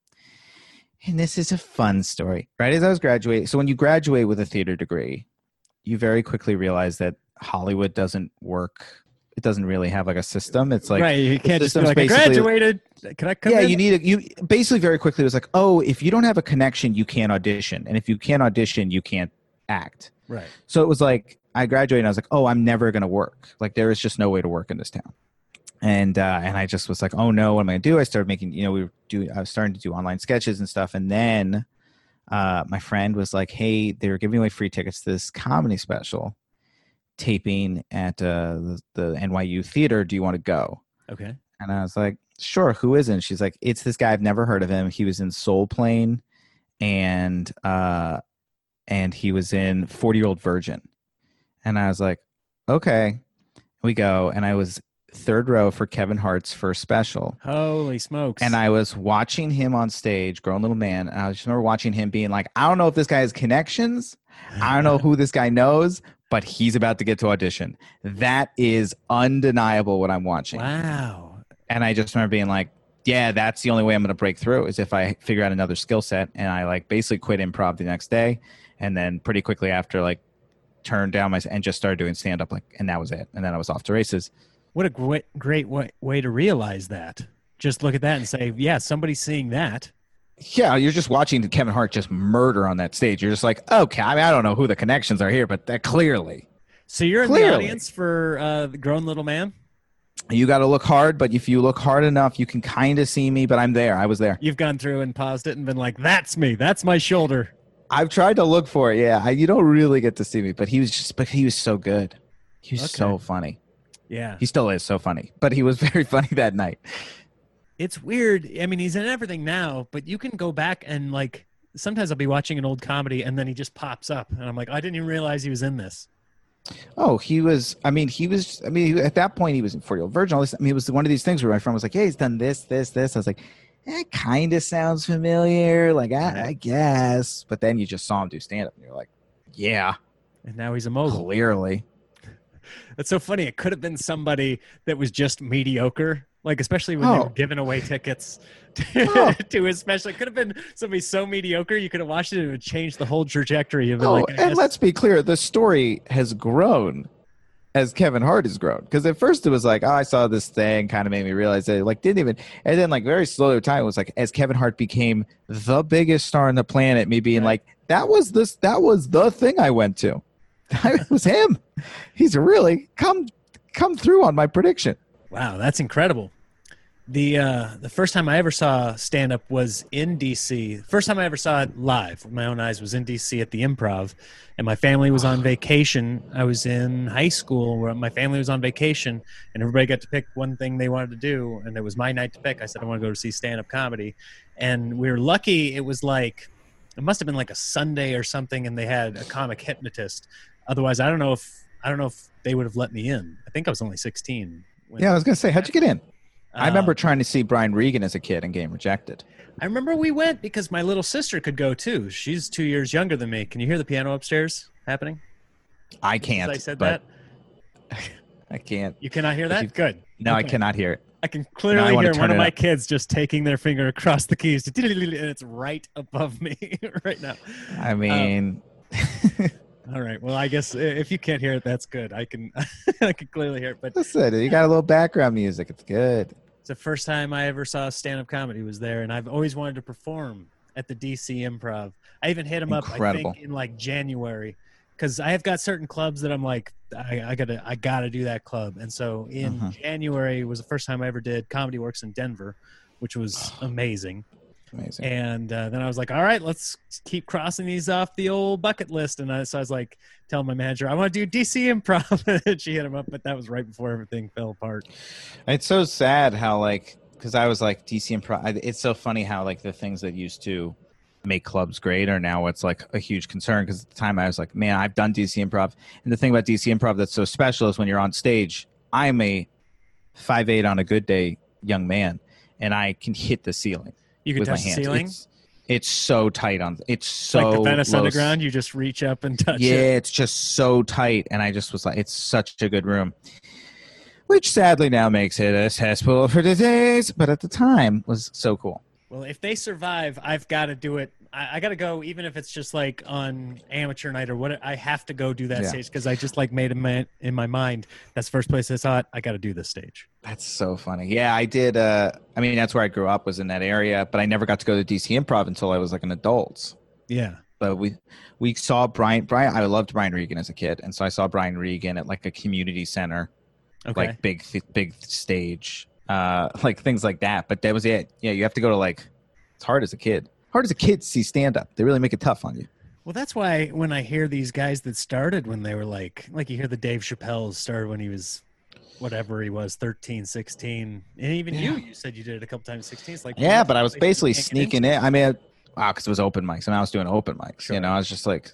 and this is a fun story right as i was graduating so when you graduate with a theater degree you very quickly realize that hollywood doesn't work it doesn't really have like a system it's like right. You can't just be like, I graduated. Can I come yeah in? you need a you basically very quickly it was like oh if you don't have a connection you can't audition and if you can't audition you can't act right. so it was like I graduated and I was like, oh, I'm never gonna work. Like there is just no way to work in this town. And uh, and I just was like, oh no, what am I gonna do? I started making, you know, we were doing I was starting to do online sketches and stuff. And then uh, my friend was like, hey, they were giving away free tickets to this comedy special taping at uh, the, the NYU theater. Do you want to go? Okay. And I was like, sure, who isn't? She's like, it's this guy, I've never heard of him. He was in Soul Plane and uh and he was in 40 Year Old Virgin. And I was like, okay. We go. And I was third row for Kevin Hart's first special. Holy smokes. And I was watching him on stage, grown little man. And I just remember watching him being like, I don't know if this guy has connections. I don't know who this guy knows, but he's about to get to audition. That is undeniable what I'm watching. Wow. And I just remember being like, yeah, that's the only way I'm going to break through is if I figure out another skill set. And I like basically quit improv the next day. And then pretty quickly after, like, turned down my and just started doing stand up. Like, and that was it. And then I was off to races. What a great great way, way to realize that. Just look at that and say, yeah, somebody's seeing that. Yeah, you're just watching Kevin Hart just murder on that stage. You're just like, okay, I mean, I don't know who the connections are here, but that clearly So you're in the audience for uh, the grown little man. you got to look hard. But if you look hard enough, you can kind of see me. But I'm there. I was there. You've gone through and paused it and been like, "That's me. That's my shoulder." I've tried to look for it. Yeah, I, you don't really get to see me, but he was just, but he was so good. He was Okay. so funny. Yeah, He still is so funny, but he was very funny that night. it's weird. I mean, he's in everything now, but you can go back and like sometimes I'll be watching an old comedy and then he just pops up and I'm like, I didn't even realize he was in this. Oh, he was. I mean, he was. I mean, at that point, he was in Forty Year Old Virgin. All this. I mean, it was one of these things where my friend was like, "Hey, he's done this, this, this." I was like, "That kind of sounds familiar." Like, I, I guess. But then you just saw him do stand up, and you're like, "Yeah, And now he's a mogul. clearly." That's so funny. It could have been somebody that was just mediocre, like especially when they Oh. were giving away tickets to, Oh. to his special. It could have been somebody so mediocre you could have watched it and it would change the whole trajectory of it. Oh, like, and guess- let's be clear: the story has grown as Kevin Hart has grown. Because at first it was like, "Oh, I saw this thing," kind of made me realize that. it, Like, didn't even. And then, like, very slowly over time, it was like as Kevin Hart became the biggest star on the planet, me being Right. like, "That was this. That was the thing I went to. That was him. He's really come come through on my prediction." wow, that's incredible. The uh, the first time I ever saw stand up was in DC. First time I ever saw it live with my own eyes was in DC at the Improv, and my family was on vacation. I was in high school where my family was on vacation, and everybody got to pick one thing they wanted to do, and it was my night to pick. I said I want to go to see stand up comedy, and we were lucky. It was like it must have been like a Sunday or something, and they had a comic hypnotist. Otherwise, I don't know if I don't know if they would have let me in. I think I was only sixteen. when- Yeah, I was gonna say, how'd you get in? I uh, remember trying to see Brian Regan as a kid and getting rejected. I remember we went because my little sister could go too. She's two years younger than me. Can you hear the piano upstairs happening? I can't. I said that. I can't. You cannot hear that. you- Good. No, I cannot hear it. I can clearly wanna hear one of my up. kids just taking their finger across the keys, and it's right above me right now. I mean, All right. Well, I guess if you can't hear it, that's good. I can, I can clearly hear it. But listen, you got a little background music. It's good. it's the first time I ever saw stand-up comedy was there, and I've always wanted to perform at the DC Improv. I even hit him up, I think, in like January, because I have got certain clubs that I'm like, I, I gotta, I gotta do that club. And so in Uh-huh. January was the first time I ever did Comedy Works in Denver, which was amazing. Amazing. And uh, then I was like, all right, let's keep crossing these off the old bucket list. And I, so I was like, telling my manager, I want to do DC improv. and she hit him up, but that was right before everything fell apart. It's so sad how like because I was like DC improv. It's so funny how like the things that used to make clubs great are now it's like a huge concern because at the time I was like, man, I've done DC improv, and the thing about DC improv that's so special is when you're on stage. I'm a five eight on a good day young man, and I can hit the ceiling You can with my touch the ceiling. It's, it's so tight on. It's so like the Venice low- Underground, you just reach up and touch yeah, it. it's just so tight, and I just was like, it's such a good room, which sadly now makes it a cesspool for disease, but at the time was so cool. Well, if they survive, I've got to do it. I, I got to go, even if it's just like on amateur night or what. I have to go do that Yeah. stage because I just like made a in my mind. That's the first place I saw it. I got to do this stage. That's so funny. Yeah, I did. Uh, I mean, that's where I grew up was in that area, but I never got to go to DC Improv until I was like an adult. Yeah. But we we saw Brian. Brian, I loved Brian Regan as a kid, and so I saw Brian Regan at like a community center. Okay. like big th- big stage uh like things like that but that was it yeah you have to go to like it's hard as a kid hard as a kid to see stand up they really make it tough on you Well, that's why when I hear these guys that started when they were like, like you hear the Dave Chappelle started when he was whatever he was, 13, 16. And even you, you said you did it a couple times, 16. It's like, yeah but i was basically sneaking in i mean wow because ah, it was open mics and i was doing open mics Sure. you know i was just like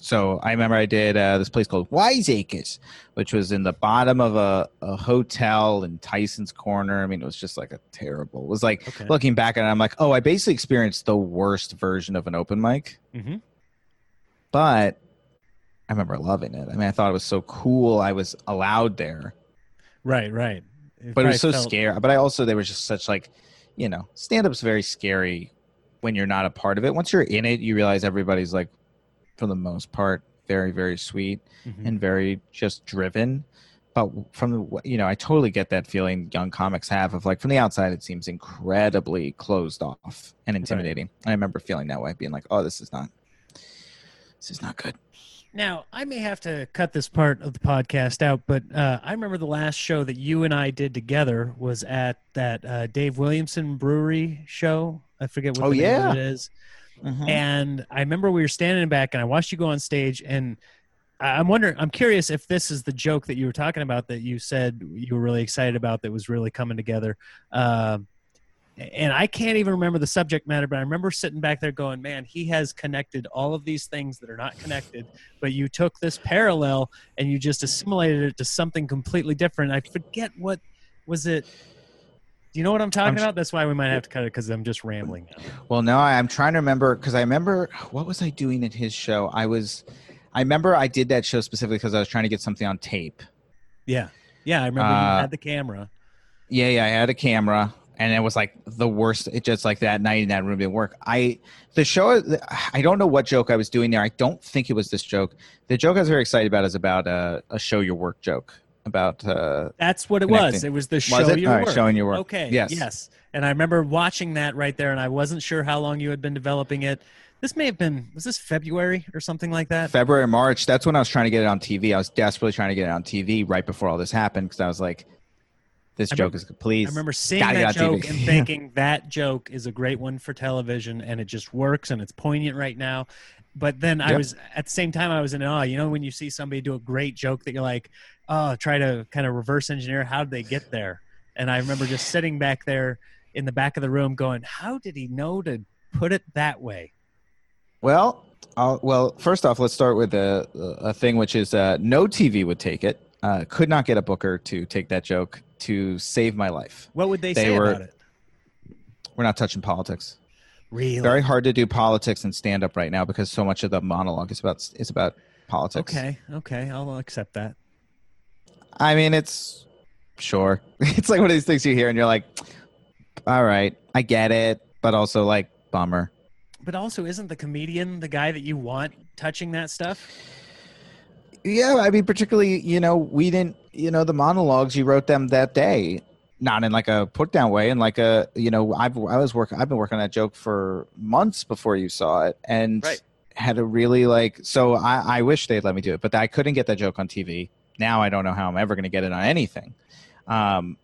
so i remember i did uh, this place called wiseacres which was in the bottom of a, a hotel in tyson's corner i mean it was just like a terrible it was like Okay. looking back at it i'm like oh i basically experienced the worst version of an open mic Mhm. but I remember loving it. I mean, I thought it was so cool. I was allowed there, Right, right. but it was so felt- scary. But I also there was just such like, you know, stand up's very scary when you're not a part of it. Once you're in it, you realize everybody's like, for the most part, very very sweet Mhm. and very just driven. But from the you know, I totally get that feeling young comics have of like from the outside, it seems incredibly closed off and intimidating. And I remember feeling that way, being like, oh, this is not, this is not good. Now, I may have to cut this part of the podcast out, but uh, I remember the last show that you and I did together was at that uh, Dave Williamson Brewery show. I forget what Oh, the name yeah. of it is. And I remember we were standing back, and I watched you go on stage, and I'm wondering, I'm curious if this is the joke that you were talking about that you said you were really excited about that was really coming together. Uh, and I can't even remember the subject matter, but I remember sitting back there going, man, he has connected all of these things that are not connected, but you took this parallel and you just assimilated it to something completely different. I forget what was it. Do you know what I'm talking I'm about? That's why we might have to cut it because I'm just rambling now. Well, no, I- I'm trying to remember because I remember what was I doing at his show? I was, I remember I did that show specifically because I was trying to get something on tape. Yeah. Yeah. I remember you Uh, had the camera. Yeah, yeah, I had a camera, and it was like the worst. It just like that night in that room didn't work. I the show. I don't know what joke I was doing there. I don't think it was this joke. The joke I was very excited about is about uh, a show your work joke about. Uh, That's what it was. It was the was show it? your All right, work. showing your work. Okay. Yes. Yes. And I remember watching that right there, and I wasn't sure how long you had been developing it. This may have been was this February or something like that? February, March. That's when I was trying to get it on TV. I was desperately trying to get it on TV right before all this happened because I was like, this I joke is please. I remember seeing that on TV. joke and thinking that joke is a great one for television and it just works and it's poignant right now. But then I Yep. was at the same time I was in awe. You know when you see somebody do a great joke that you're like, oh, try to kind of reverse engineer how did they get there? And I remember just sitting back there in the back of the room going, how did he know to put it that way? Well, I'll, well, first off, let's start with a, a thing which is uh, no TV would take it. Uh, could not get a booker to take that joke to save my life. What would they, They say were- about it? We're not touching politics. Really? Very hard to do politics and stand up right now because so much of the monologue is about is about politics. Okay, okay, I'll accept that. I mean, it's sure. It's like one of these things you hear and you're like, all right, I get it, but also like bummer. But also, isn't the comedian the guy that you want touching that stuff? Yeah, I mean, particularly, you know, we didn't, you know, the monologues you wrote them that day, not in like a put down way, and like a, you know, I've I was working, I've been working on that joke for months before you saw it, and Right. had a really like. So I, I wish they'd let me do it, but I couldn't get that joke on TV. Now I don't know how I'm ever going to get it on anything. Um,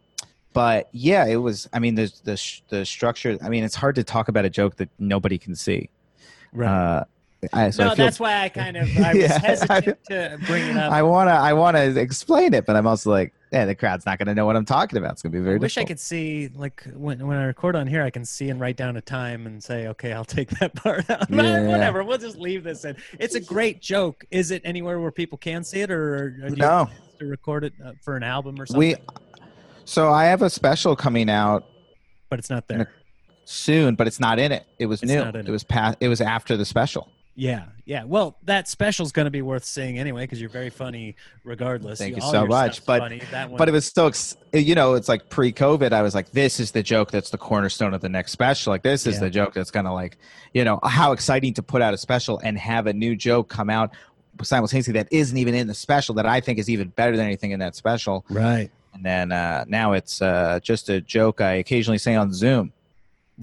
but yeah, it was. I mean, the the the structure. I mean, it's hard to talk about a joke that nobody can see. Uh, I, so no, I feel that's why I kind of I was Yeah. hesitant to bring it up. I wanna I wanna explain it, but I'm also like, yeah, the crowd's not gonna know what I'm talking about. It's gonna be very I wish I could see like when when I record on here, I can see and write down a time and say, okay, I'll take that part out. Yeah. Whatever, we'll just leave this in. It's a great joke. Is it anywhere where people can see it, or, or do you No. have to record it uh, for an album or something? We so I have a special coming out but it's not there. soon, but it's not in it. It was It's new. It it. was past it was after the special. Yeah, yeah. Well, that special's going to be worth seeing anyway because you're very funny, regardless. Thank you all so much, but- funny. That one, But it was still ex- you know, it's like pre COVID, I was like, this is the joke that's the cornerstone of the next special. Like this is Yeah. the joke that's gonna like, you know, how exciting to put out a special and have a new joke come out simultaneously that isn't even in the special that I think is even better than anything in that special. right. And then uh, now it's uh, just a joke I occasionally say on Zoom.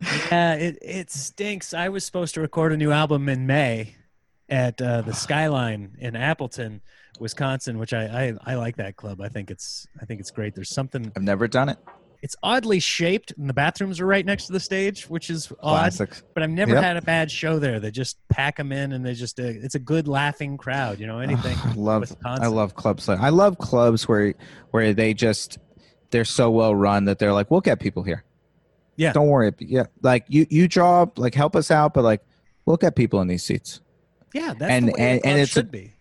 yeah, it it stinks. I was supposed to record a new album in May at uh, the Skyline in Appleton, Wisconsin, which I, I I like that club. I think it's I think it's great. There's something. I've never done it. It's oddly shaped, and the bathrooms are right next to the stage, which is odd. Classic. But I've never Yep. had a bad show there. They just pack them in, and they just uh, it's a good laughing crowd. You know, anything. I love Wisconsin. I love clubs. like- I love clubs where where they just they're so well run that they're like, we'll get people here. Yeah. Don't worry. Yeah. Like you you draw like help us out, but like we'll get people in these seats. Yeah, that's And- and- and a- should be.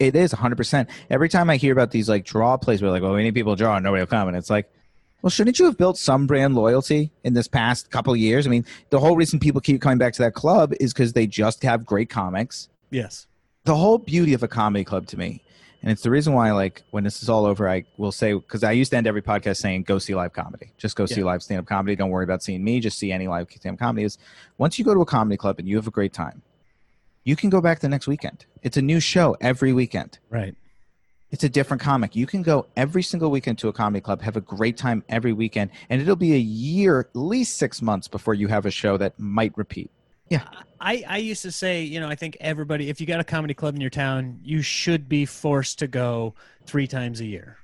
It is 100%. Every time I hear about these like draw plays where like, well, we need people to draw and nobody will come. And it's like, well, shouldn't you have built some brand loyalty in this past couple of years? I mean, the whole reason people keep coming back to that club is because they just have great comics. Yes. the whole beauty of a comedy club to me and it's the reason why like when this is all over i will say because i used to end every podcast saying go see live comedy. Just go see live stand-up comedy. Don't worry about seeing me. Just see any live stand-up comedy. Is once you go to a comedy club and you have a great time you can go back the next weekend. It's a new show every weekend. Right. it's a different comic. You can go every single weekend to a comedy club have a great time every weekend and it'll be a year at least six months before you have a show that might repeat I, I used to say, you know, I think everybody, if you got a comedy club in your town, you should be forced to go three times a year.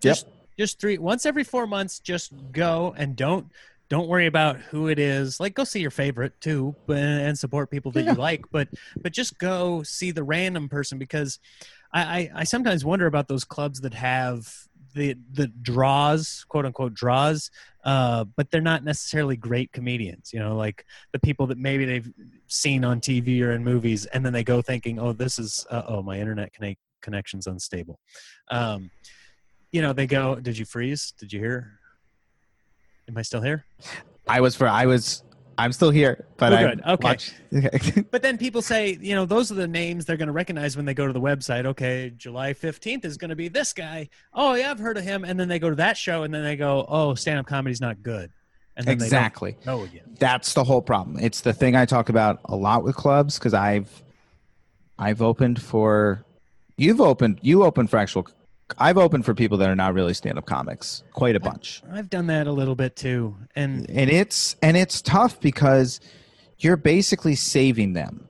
Just, just three, once every four months, just go and don't, don't worry about who it is. Like, go see your favorite too, but, and support people that Yeah. you like. But, but just go see the random person because I, I, I sometimes wonder about those clubs that have the the draws, quote unquote draws, uh, but they're not necessarily great comedians. You know, like the people that maybe they've seen on TV or in movies, and then they go thinking, "Oh, this is uh, oh, my internet conne- connection's unstable." Um, you know, they go, "Did you freeze? Did you hear? Am I still here?" i was for i was i'm still here but i good. Okay. watch- okay. But then people say, you know, those are the names they're going to recognize when they go to the website. Okay, July 15th is going to be this guy. Oh, yeah, I've heard of him. And then they go to that show and then they go, oh, stand up comedy's not good. And then exactly know again. that's the whole problem it's the thing i talk about a lot with clubs because i've i've opened for you've opened you opened for actual i've opened for people that are not really stand-up comics quite a bunch I've done that a little bit too. And and it's and it's tough because you're basically saving them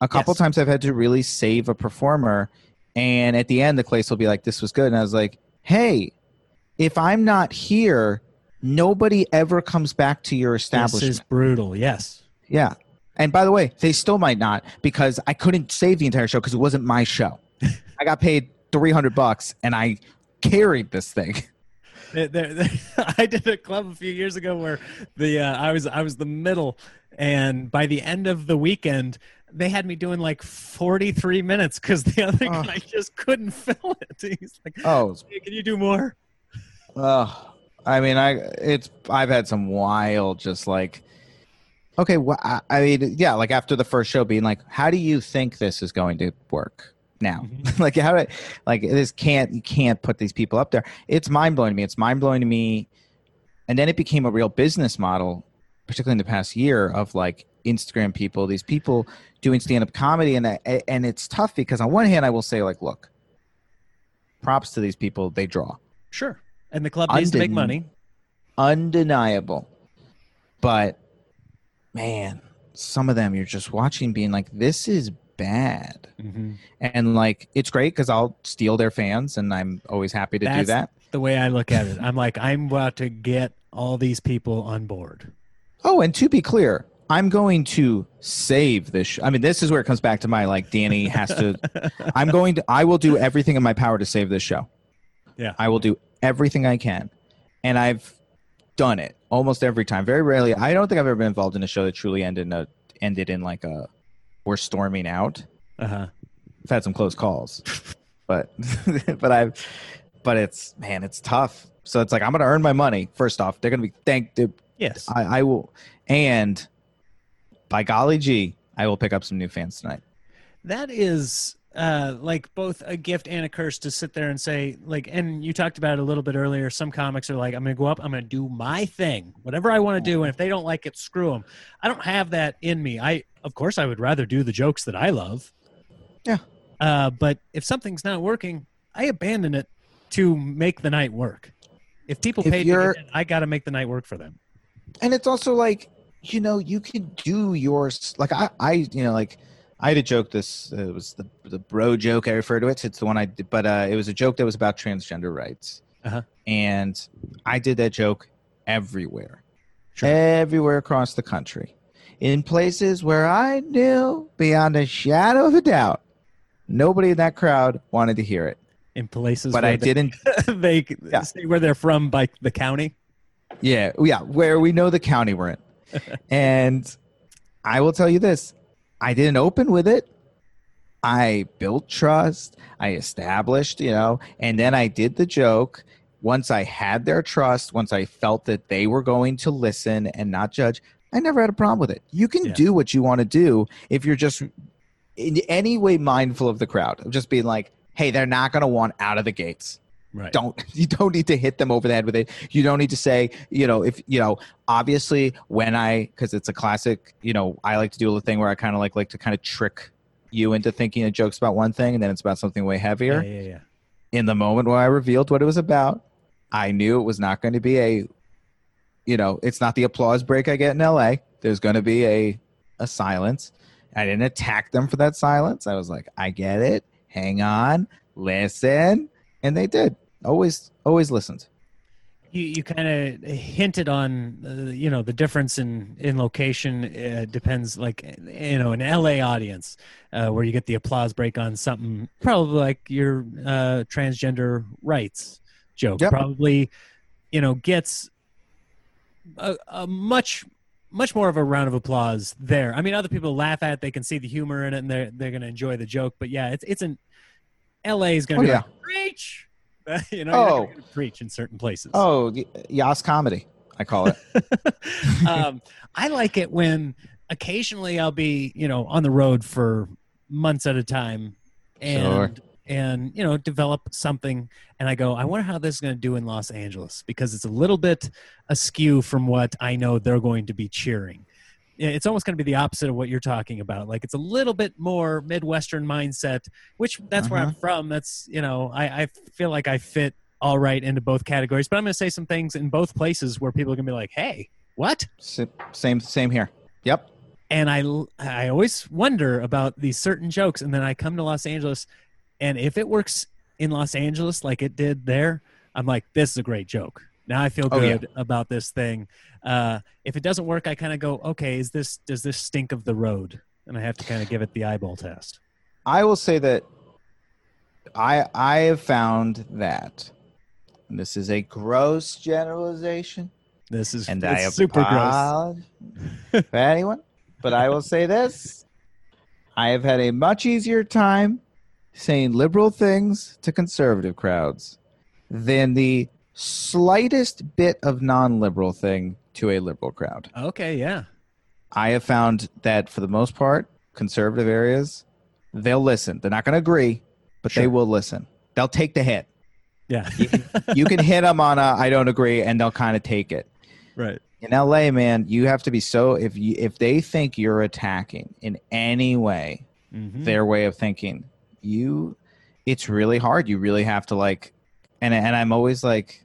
a couple Yes. times i've had to really save a performer And at the end, the place will be like, "This was good," and I was like, "Hey, if I'm not here, nobody ever comes back to your establishment." This establishment." is brutal. Yes. Yeah. And by the way, they still might not because I couldn't save the entire show because it wasn't my show. I got paid 300 bucks and I carried this thing. There- there- I did a club a few years ago where the uh, I was I was the middle, and by the end of the weekend, they had me doing like forty three minutes because the other Oh. guy just couldn't fill it. He's like, Oh, "Hey, "Can you do more?" oh. I mean, I it's I've had some wild just like okay, well, I, I mean, yeah, like after the first show being like, how do you think this is going to work now? Mm-hmm. like how do like this can't you can't put these people up there. It's mind blowing to me. It's mind blowing to me. And then it became a real business model, particularly in the past year, of like Instagram people, these people doing stand up comedy, and I- and it's tough because on one hand, I will say like, look, props to these people, they draw Sure. And the club needs to make money. undeniable. But man, some of them you're just watching being like, this is bad. Mm-hmm. And like, it's great because I'll steal their fans and I'm always happy to do that. The way I look at it, I'm like, I'm about to get all these people on board. Oh, and to be clear, I'm going to save this. Sh- I mean, this is where it comes back to my like, Danny has to. I'm going to. I will do everything in my power to save this show. Yeah. I will do everything I can, and I've done it almost every time. Very rarely. I don't think I've ever been involved in a show that truly ended in a ended in like a we're storming out. Uh huh. I've had some close calls, but but I've but it's man, it's tough. So it's like I'm gonna earn my money. First off, they're gonna be thanked. Yes. I, I will, and by golly gee, I will pick up some new fans tonight. that is uh like both a gift and a curse to sit there and say like and you talked about it a little bit earlier. Some comics are like i'm gonna go up i'm gonna do my thing whatever i want to do and if they don't like it screw them i don't have that in me. I of course i would rather do the jokes that i love. Yeah. uh but if something's not working i abandon it to make the night work. If people If pay to you're- get in, i gotta make the night work for them. And it's also like you know you can do yours. Like I, I you know like I had a joke. This uh, it was the the bro joke. I refer to it. It's the one I did, but uh, it was a joke that was about transgender rights. Uh-huh. And I did that joke everywhere, Sure. everywhere across the country, in places where I knew beyond a shadow of a doubt, nobody in that crowd wanted to hear it. in places But where I they, didn't they Yeah. say where they're from by the county Yeah, yeah, where we know the county we're in. and I will tell you this I didn't open with it. I built trust. I established, you know, and then I did the joke. Once I had their trust, once I felt that they were going to listen and not judge, I never had a problem with it. You can Yeah. do what you want to do if you're just in any way mindful of the crowd, of just being like, hey, they're not going to want out of the gates right. Don't you don't need to hit them over the head with it. You don't need to say you know if you know obviously when i because it's a classic you know i like to do a little thing where i kind of like like to kind of trick you into thinking a joke's about one thing and then it's about something way heavier. Yeah yeah yeah. In the moment where i revealed what it was about i knew it was not going to be a you know it's not the applause break i get in la there's going to be a a silence. I didn't attack them for that silence. I was like i get it. Hang on. Listen. And they did always always listened you you kind of hinted on uh, you know the difference in in location uh, depends like you know an LA audience uh, where you get the applause break on something probably like your uh, transgender rights joke Yep. probably you know gets a, a much much more of a round of applause there. I mean, other people laugh at it; they can see the humor in it, and they're they're going to enjoy the joke. But yeah, it's it's an L.A. is going Oh, to be yeah. like, preach. you know, Oh. preach in certain places. oh yas comedy i call it um, I like it when occasionally I'll be, you know, on the road for months at a time and Sure. and you know, develop something and I go, I wonder how this is going to do in Los Angeles because it's a little bit askew from what I know they're going to be cheering. Yeah, It's almost going to be the opposite of what you're talking about. Like it's a little bit more Midwestern mindset, which that's where I'm uh-huh. from. That's you know, I, I feel like I fit all right into both categories. But I'm going to say some things in both places where people are going to be like, "Hey, what?" Same same here yep And I I always wonder about these certain jokes, and then I come to Los Angeles, And if it works in Los Angeles like it did there, I'm like, this is a great joke. Now I feel Oh, yeah. good about this thing. Uh, if it doesn't work, I kind of go, okay, is this does this stink of the road? And I have to kind of give it the eyeball test. I will say that I I have found that this is a gross generalization, This is and I super gross. for anyone, but I will say this: I have had a much easier time saying liberal things to conservative crowds than the slightest bit of non-liberal thing to a liberal crowd. Okay, yeah. I have found that for the most part, conservative areas, they'll listen. They're not going to agree, but they will listen. They'll take the hit. Yeah. You can hit them on a I don't agree, and they'll kind of take it. right. In LA, man, you have to be so if you if they think you're attacking in any way Mhm. their way of thinking, you it's really hard. You really have to like and and I'm always like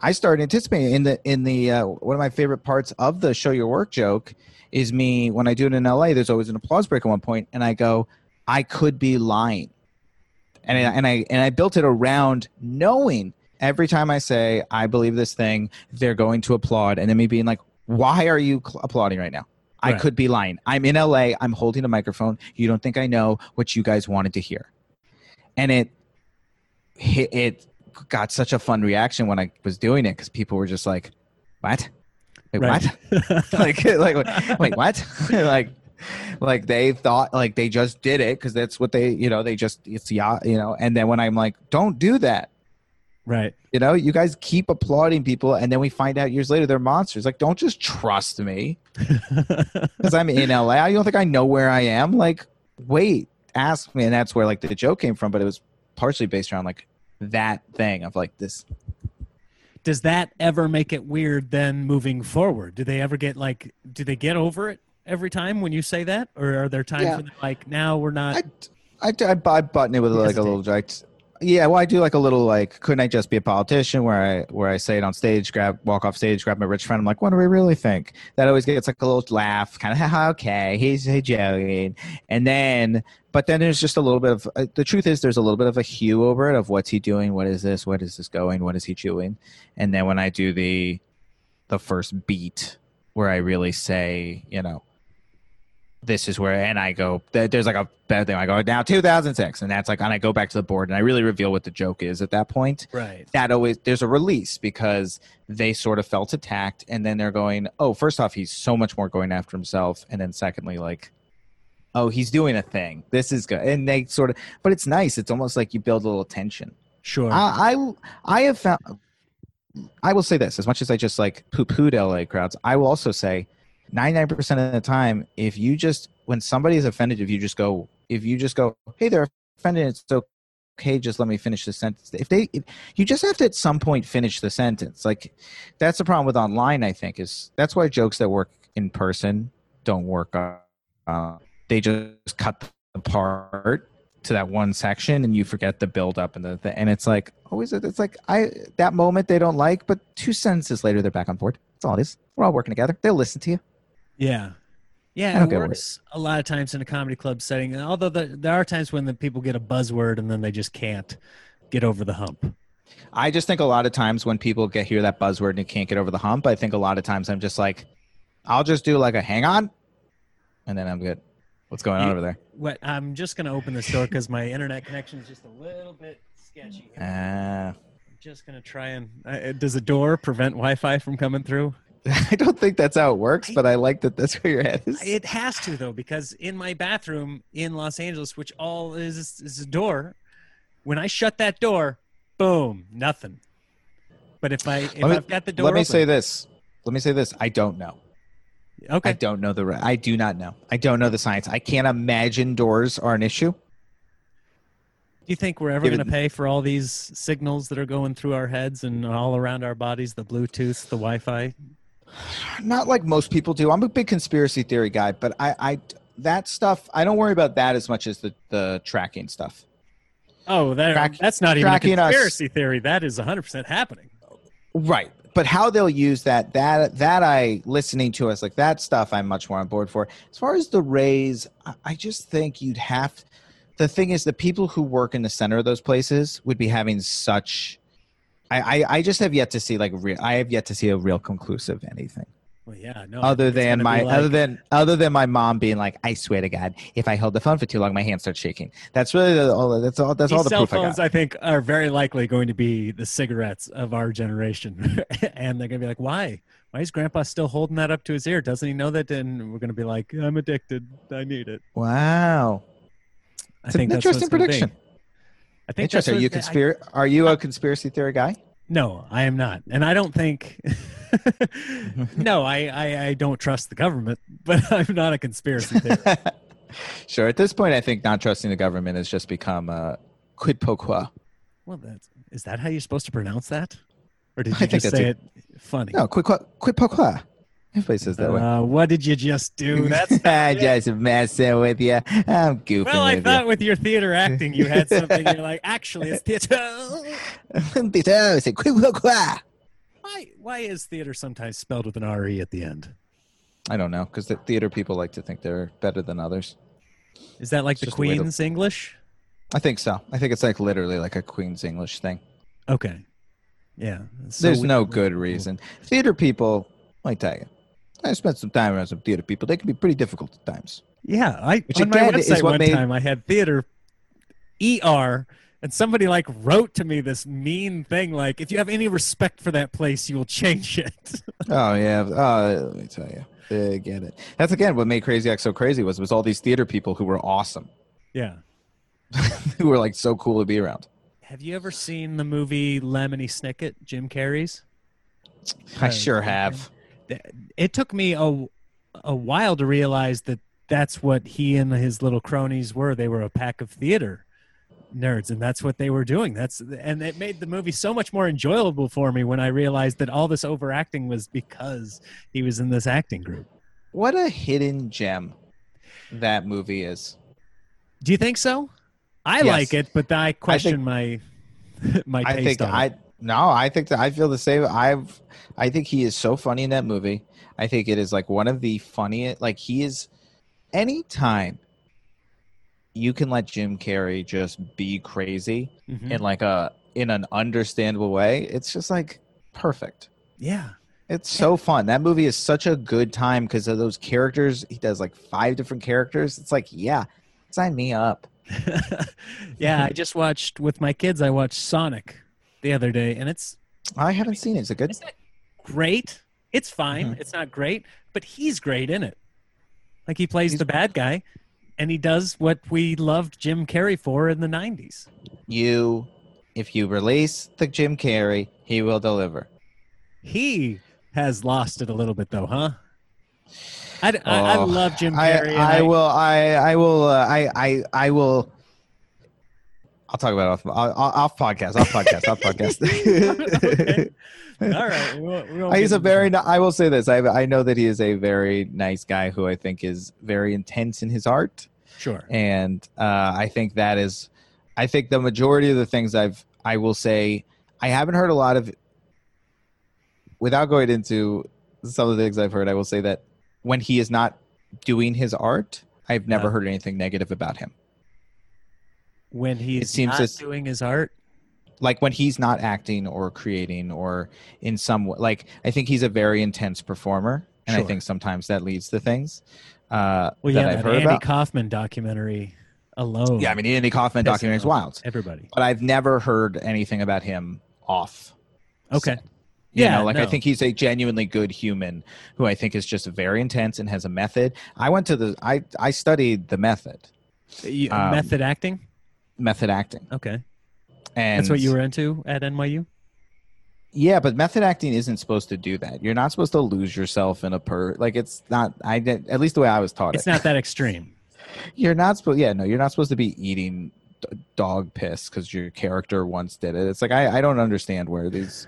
I started anticipating in the in the uh, one of my favorite parts of the show your work joke is me when I do it in LA. There's always an applause break at one point, and I go, I could be lying, and I, and I and I built it around knowing every time I say I believe this thing, they're going to applaud, and then me being like, Why are you cl- applauding right now? I Right. could be lying. I'm in LA. I'm holding a microphone. You don't think I know what you guys wanted to hear, and it hit it got such a fun reaction when I was doing it because people were just like, "What? Wait, Right. what? like, like, wait, what? like, like they thought like they just did it because that's what they, you know, they just it's yeah, you know. And then when I'm like, "Don't do that," right. you know, you guys keep applauding people, and then we find out years later they're monsters. Like, don't just trust me because I'm in LA. You don't think I know where I am? Like, wait, ask me. And that's where like the joke came from, but it was partially based around like that thing of like this Does that ever make it weird then moving forward? Do they ever get like do they get over it every time when you say that? Or are there times Yeah. when they're like now we're not I, I, I, I button it with You like a little like yeah well I do like a little like couldn't I just be a politician? where I where I say it on stage grab walk off stage grab my rich friend. I'm like what do we really think? That always gets like a little laugh kind of okay he's he's joking. And then but then there's just a little bit of uh, the truth is there's a little bit of a hue over it of what's he doing what is this what is this going what is he chewing? And then when I do the the first beat where I really say you know this is where and i go there's like a bad thing i go now 2006 and that's like and i go back to the board and i really reveal what the joke is at that point right. that always there's a release because they sort of felt attacked and then they're going oh first off he's so much more going after himself and then secondly like oh he's doing a thing this is good and they sort of but it's nice it's almost like you build a little tension Sure. I, I I have found. I will say this: as much as I just like poo-pooed LA crowds, I will also say, ninety-nine percent of the time, if you just when somebody is offended, if you just go, if you just go, hey, they're offended, it's okay, just let me finish the sentence. If they, if, you just have to at some point finish the sentence. Like that's the problem with online. I think is that's why jokes that work in person don't work. Uh, they just cut the part to that one section and you forget the build up and the, the and it's like always it's like i that moment they don't like but two sentences later they're back on board that's all it is we're all working together they'll listen to you Yeah. Yeah, it get what it- works a lot of times in a comedy club setting. and Although the, there are times when the people get a buzzword and then they just can't get over the hump. i just think a lot of times when people get hear that buzzword and you can't get over the hump i think a lot of times i'm just like i'll just do like a hang on and then i'm good what's going on You- over there What I'm just gonna open this door because my internet connection is just a little bit sketchy. here. uh, I'm just gonna try and uh, does a door prevent Wi-Fi from coming through? i don't think that's how it works but i like that that's where your head is It has to though, because in my bathroom in Los Angeles, which all is is a door, when I shut that door, boom, nothing. But if I if me- I've got the door, let me open- say this let me say this i don't know okay, I don't know the. re- I do not know. I don't know the science. I can't imagine doors are an issue. Do you think we're ever going to pay for all these signals that are going through our heads and all around our bodies, the Bluetooth, the Wi-Fi? Not like most people do. I'm a big conspiracy theory guy, but I, I that stuff. I don't worry about that as much as the the tracking stuff. Oh, that, Track- that's not even a tracking us. conspiracy theory. That is 100% happening. Right. But how they'll use that that that I listening to us like that stuff I'm much more on board for. As far as the rays, I, I just think you'd have the thing is, the people who work in the center of those places would be having such. I, I, I just have yet to see like real. I have yet to see a real conclusive anything Well, yeah, no. other than my like- other than other than my mom being like, I swear to God, if I hold the phone for too long, my hand starts shaking. That's really the, all. That's all. That's all the cell proof I phones, got. I, think, are very likely going to be the cigarettes of our generation, and they're going to be like, "Why? Why is Grandpa still holding that up to his ear? Doesn't he know that?" And we're going to be like, "I'm addicted. I need it." Wow, I it's an think that's what interesting prediction. I think Interesting. Are you I- Are you a conspiracy theory guy? No, I am not, and I don't think. no, I, I I don't trust the government, but I'm not a conspiracy theorist. sure. At this point, I think not trusting the government has just become uh, quid pro quo. well, that's is that how you're supposed to pronounce that, or did you think just say a- it funny? No, quid, quid pro quo. Everybody says that way. Uh, what did you just do? That's it. just messing with you. I'm goofing Well, I with thought with your theater acting, you had something. You're like, actually, it's theater. you. Peter, say quid pro quo. Why? Why is theater sometimes spelled with an re at the end? I don't know because the theater people like to think they're better than others. Is that like It's the just the way the- Queen's English? I think so. I think it's like literally like a Queen's English thing. Okay. Yeah. So There's we- no good reason. Theater people, let me tell you, I spent some time around some theater people. They can be pretty difficult at times. Yeah, I Which on my again is website what one made- time I had theater ER and somebody like wrote to me this mean thing like if you have any respect for that place you will change it. Oh yeah. Oh, let me tell you, they get it. That's again what made Crazy Ex so crazy was was all these theater people who were awesome, yeah. who were like so cool to be around. Have you ever seen the movie Lemony Snicket, Jim Carrey's? I Uh, sure have. It took me a a while to realize that that's what he and his little cronies were. They were a pack of theater nerds and that's what they were doing that's and it made the movie so much more enjoyable for me when i realized that all this overacting was because he was in this acting group What a hidden gem that movie is. do you think so i Yes. like it but i question my my taste I think I. no, I think that I feel the same. I've I think he is so funny in that movie. I think it is like one of the funniest. Like he is. Anytime you can let Jim Carrey just be crazy Mhm. in like a in an understandable way, it's just like perfect. yeah It's so fun. That movie is such a good time because of those characters. He does like five different characters. It's like, yeah, sign me up. yeah i just watched with my kids i watched sonic the other day and it's I haven't seen it. Is it good? it's not great it's fine Mhm. it's not great but he's great in it like he plays He's- the bad guy and he does what we loved jim carrey for in the 90s You, if you release the Jim Carrey, he will deliver. he has lost it a little bit though huh i, I, I Oh, love jim I, carrey I will. I. I will. Uh, I. I. I will. I'll talk about it off. I'll- off podcast. Off podcast. off podcast. Okay. all right we won't- we won't He's a very. ni- I will say this. I. I know that he is a very nice guy who I think is very intense in his art, sure and uh, I think that is. I think the majority of the things I've. I will say. I haven't heard a lot of. Without going into some of the things I've heard, I will say that when he is not doing his art, I've never Yeah. heard anything negative about him. When he's seems not doing his art? Like when he's not acting or creating or in some way, like I think he's a very intense performer, and I think sometimes that leads to things uh, well that yeah I've that heard andy about. kaufman documentary alone. Yeah, I mean, Andy Kaufman documentary is wild, everybody. But I've never heard anything about him off. okay. Set. You Yeah, know, like I think he's a genuinely good human who I think is just very intense and has a method. I went to the I I studied the method, You- Um, method acting method acting, okay and that's what you were into at nyu Yeah, but method acting isn't supposed to do that. You're not supposed to lose yourself in a per like it's not I at least the way I was taught it's it. not that extreme You're not supposed yeah, no, you're not supposed to be eating dog piss cuz your character once did it. It's like I I don't understand where these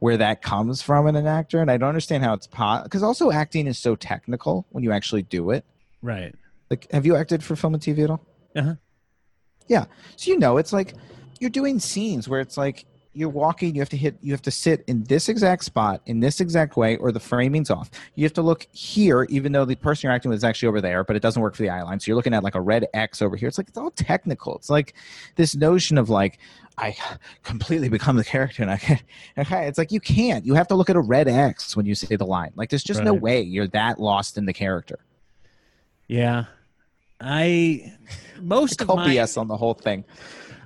where that comes from in an actor and I don't understand how it's pot cuz also acting is so technical when you actually do it. right Like have you acted for film and TV at all? Uh-huh. Yeah. So you know it's like you're doing scenes where it's like you're walking, you have to hit, you have to sit in this exact spot in this exact way, or the framing's off. You have to look here, even though the person you're acting with is actually over there, but it doesn't work for the eye line. So you're looking at like a red X over here. It's like it's all technical. It's like this notion of like I completely become the character, and I can. Okay, it's like you can't. You have to look at a red X when you say the line. Like there's just no way you're that lost in the character. Yeah. I most of my BS on the whole thing.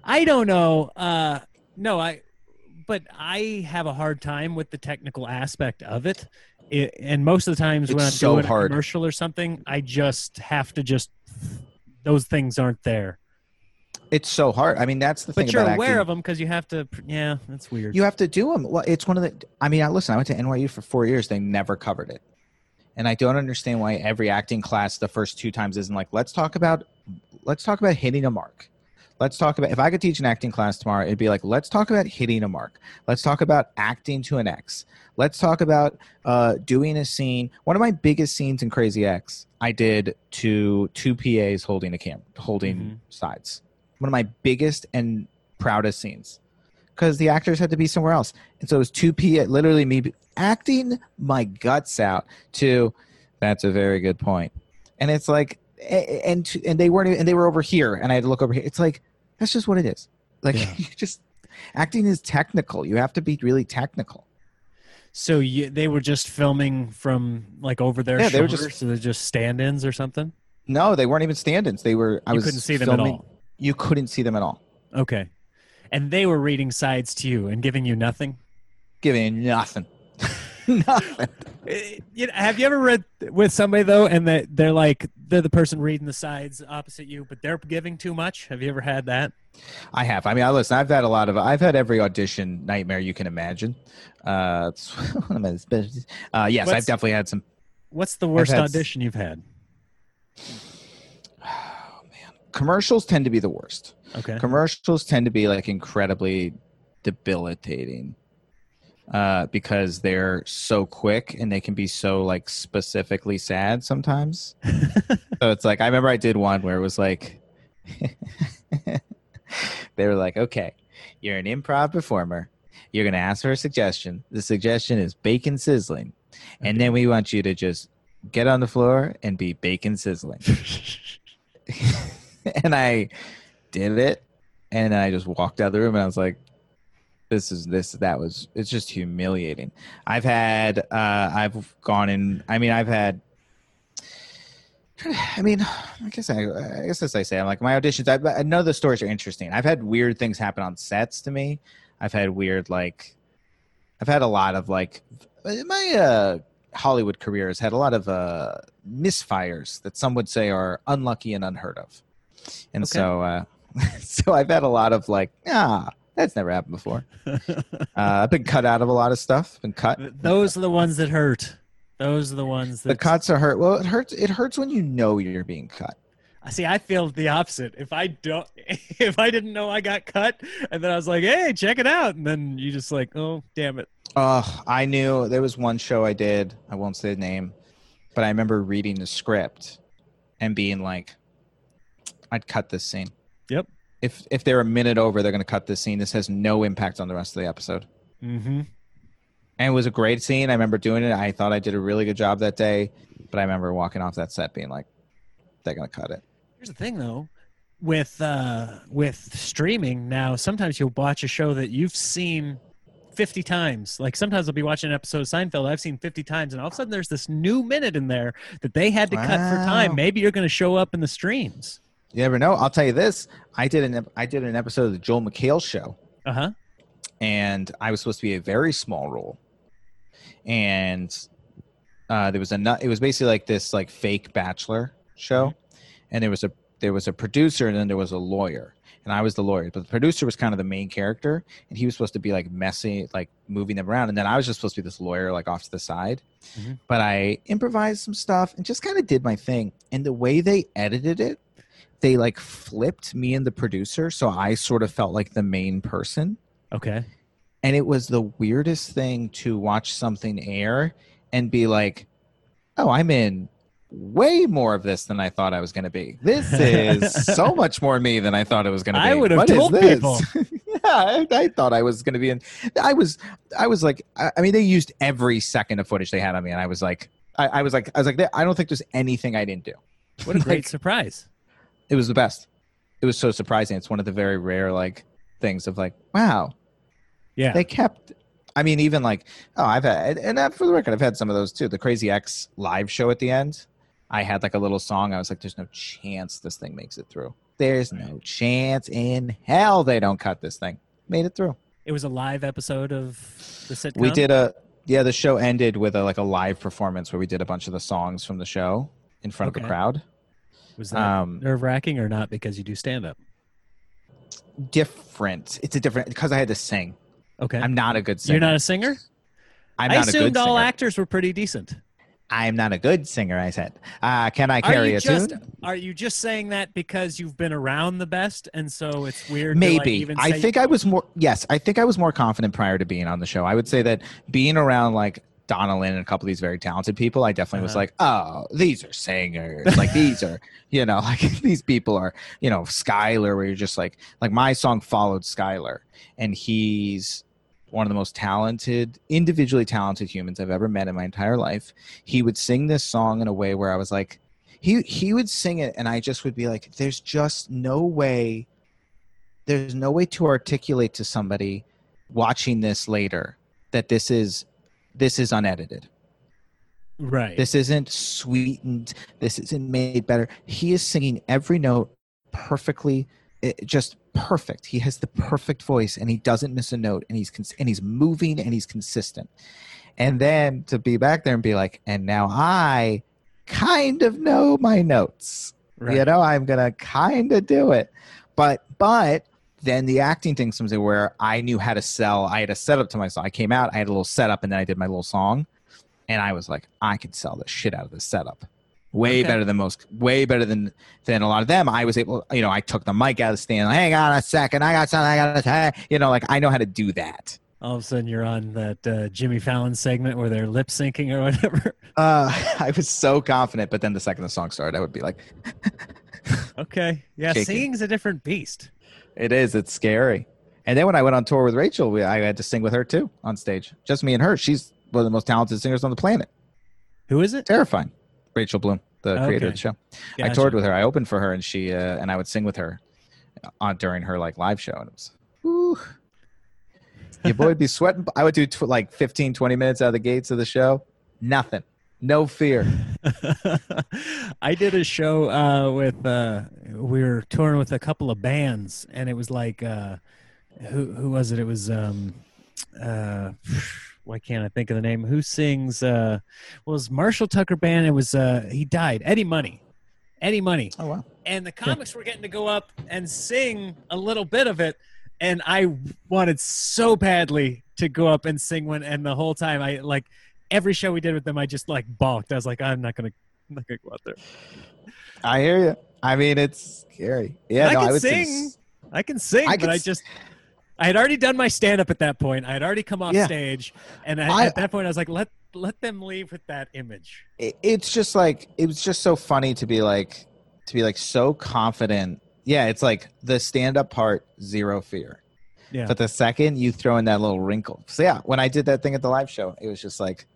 I don't know. Uh no, I but I have a hard time with the technical aspect of it. it and most of the times when I'm so doing hard. a commercial or something, I just have to just those things aren't there. It's so hard. I mean, that's the thing But you're aware acting. of them because you have to. Yeah, that's weird. You have to do them. Well, it's one of the. I mean, I listen. I went to NYU for four years. They never covered it, and I don't understand why every acting class the first two times isn't like, let's talk about, let's talk about hitting a mark. Let's talk about. If I could teach an acting class tomorrow, it'd be like, let's talk about hitting a mark. Let's talk about acting to an X. Let's talk about uh, doing a scene. One of my biggest scenes in Crazy Ex, I did to two PAs holding a camera, holding Mhm. sides. One of my biggest and proudest scenes because the actors had to be somewhere else. And so it was 2 p. Literally me acting my guts out to. That's a very good point. And it's like, and and they weren't, and they were over here, and I had to look over here. It's like that's just what it is. Like Yeah. you just acting is technical. You have to be really technical. so you, they were just filming from like over their Yeah, they were just- so they're just stand-ins or something. No, they weren't even stand-ins. They were. I you was couldn't see them filming, at all. You couldn't see them at all. Okay, and they were reading sides to you and giving you nothing. Giving nothing. Nothing. Eh, You know, have you ever read with somebody though, and that they're like they're the person reading the sides opposite you, but they're giving too much? Have you ever had that? I have. I mean, I listen. I've had a lot of. I've had every audition nightmare you can imagine. Uh, it's one of my specialties. Uh, yes, What's- I've definitely had some. What's the worst had audition you've had? Commercials tend to be the worst. Okay. Commercials tend to be like incredibly debilitating uh, because they're so quick and they can be so like specifically sad sometimes. so it's like I remember I did one where it was like they were like, "Okay, you're an improv performer. You're gonna ask for a suggestion. The suggestion is bacon sizzling, and then we want you to just get on the floor and be bacon sizzling." and I did it, and I just walked out of the room, and I was like, "This is this that was it's just humiliating." I've had uh, I've gone in. I mean, I've had. I mean, I guess I, I guess as I say, I'm like my auditions. I, I know the stories are interesting. I've had weird things happen on sets to me. I've had weird like, I've had a lot of like, my uh, Hollywood career has had a lot of uh, misfires that some would say are unlucky and unheard of. And Okay. so, uh, so I've had a lot of like, ah, that's never happened before. Uh, I've been cut out of a lot of stuff. Been cut. Those are the ones that hurt. Those are the ones that the cuts are hurt. Well, it hurts. It hurts when you know you're being cut. I see. I feel the opposite. If I don't, if I didn't know I got cut, and then I was like, "Hey, check it out," and then you just like, "Oh, damn it." Oh, I knew there was one show I did. I won't say the name, but I remember reading the script and being like, "I'd cut this scene." Yep. If if they're a minute over, they're going to cut this scene. This has no impact on the rest of the episode. Mm-hmm. And it was a great scene. I remember doing it. I thought I did a really good job that day, but I remember walking off that set being like, "They're going to cut it." Here's the thing, though, with uh, with streaming now, sometimes you'll watch a show that you've seen 50 times. Like sometimes I'll be watching an episode of Seinfeld I've seen 50 times, and all of a sudden there's this new minute in there that they had to cut for time. Maybe you're going to show up in the streams. You never know. I'll tell you this. I did an I did an episode of the Joel McHale show. Uh huh. and I was supposed to be a very small role. And uh, there was a it was basically like this like fake bachelor show, and there was a there was a producer and then there was a lawyer, and I was the lawyer, but the producer was kind of the main character, and he was supposed to be like messy, like moving them around, and then I was just supposed to be this lawyer like off to the side. Mhm. But I improvised some stuff and just kind of did my thing, and the way they edited it. They like flipped me and the producer, so I sort of felt like the main person Okay. and it was the weirdest thing to watch something air and be like oh i'm in way more of this than i thought i was going to be this is so much more me than i thought it was going to be I would have What told this?" people. yeah, I, I thought I was going to be in. I was, I was like, I, I mean, they used every second of footage they had on me, and I was like, I, I was like, I was like, I don't think there's anything I didn't do. What a great Like, surprise. It was the best. It was so surprising. It's one of the very rare like things of like, wow, Yeah. they kept. I mean, even like, oh, I've had, and uh, for the record, I've had some of those too. The Crazy Ex live show at the end, I had like a little song. I was like, there's no chance this thing makes it through. There's no chance in hell they don't cut this thing. Made it through. it was a live episode of the sitcom. We did a yeah. The show ended with a like a live performance where we did a bunch of the songs from the show in front of the crowd. Was that Um, nerve wracking or not because you do stand up? different. It's a different because I had to sing. Okay. I'm not a good singer. You're not a singer? I'm I not a assumed all singer. actors were pretty decent. I'm not a good singer. I said. Uh, can I Are carry you a just tune? are you just saying that because you've been around the best and so it's weird? to, like, Maybe. even I think I was more. Yes, I think I was more confident prior to being on the show. I would say that being around like Donna Lynne and a couple of these very talented people, I definitely was Uh-huh. like, oh, these are singers. like these are, you know, like these people are, you know, Skylar, where you're just like, like my song followed Skylar, and he's one of the most talented, individually talented humans I've ever met in my entire life. He would sing this song in a way where I was like, he he would sing it, and I just would be like, there's just no way there's no way to articulate to somebody watching this later that this is this is unedited. Right. this isn't sweetened. This isn't made better. He is singing every note perfectly eh, just perfect. He has the perfect voice and he doesn't miss a note and he's cons- and he's moving and he's consistent. And then to be back there and be like and now i kind of know my notes. Right. you know i'm gonna kind of do it. But but then the acting thing comes in where i knew how to sell i had a setup to my song i came out i had a little setup and then i did my little song and i was like i can sell the shit out of this setup way Okay. better than most way better than than a lot of them i was able you know i took the mic out of the stand hang on a second i got something i gotta say you know like i know how to do that All of a sudden you're on that uh, Jimmy Fallon segment where they're lip syncing or whatever. uh i was so confident but then the second the song started i would be like okay. Yeah, Shaking. singing's a different beast. It is. It's scary. And then when I went on tour with Rachel, we, I had to sing with her too on stage. Just me and her. She's one of the most talented singers on the planet. Who is it? Terrifying. Rachel Bloom, the creator of the show. I toured with her. I opened for her, and she uh, and I would sing with her on during her like live show, and it was. Whew. Your boy would be sweating. I would do tw- like 15, 20 minutes out of the gates of the show. Nothing. No fear. I did a show uh, with uh, we were touring with a couple of bands, and it was like uh, who who was it? It was um, uh, why can't I think of the name? Who sings? Uh, well, it was Marshall Tucker band. It was uh, he died. Eddie Money, Eddie Money, Oh wow. and the comics were getting to go up and sing a little bit of it, and I wanted so badly to go up and sing one, and the whole time I like every show we did with them, I just like balked. I was like, I'm not gonna, I'm not gonna go out there. I hear you. I mean, it's scary. Yeah, I no, can I sing. Say, I can sing, I but could I s- just. I had already done my stand up at that point. I had already come off Yeah. stage, and I, I- at that point, I was like, "Let let them leave with that image." it- it's just like it was just so funny to be like to be like so confident yeah it's like the stand-up part zero fear Yeah, but the second you throw in that little wrinkle so yeah when i did that thing at the live show it was just like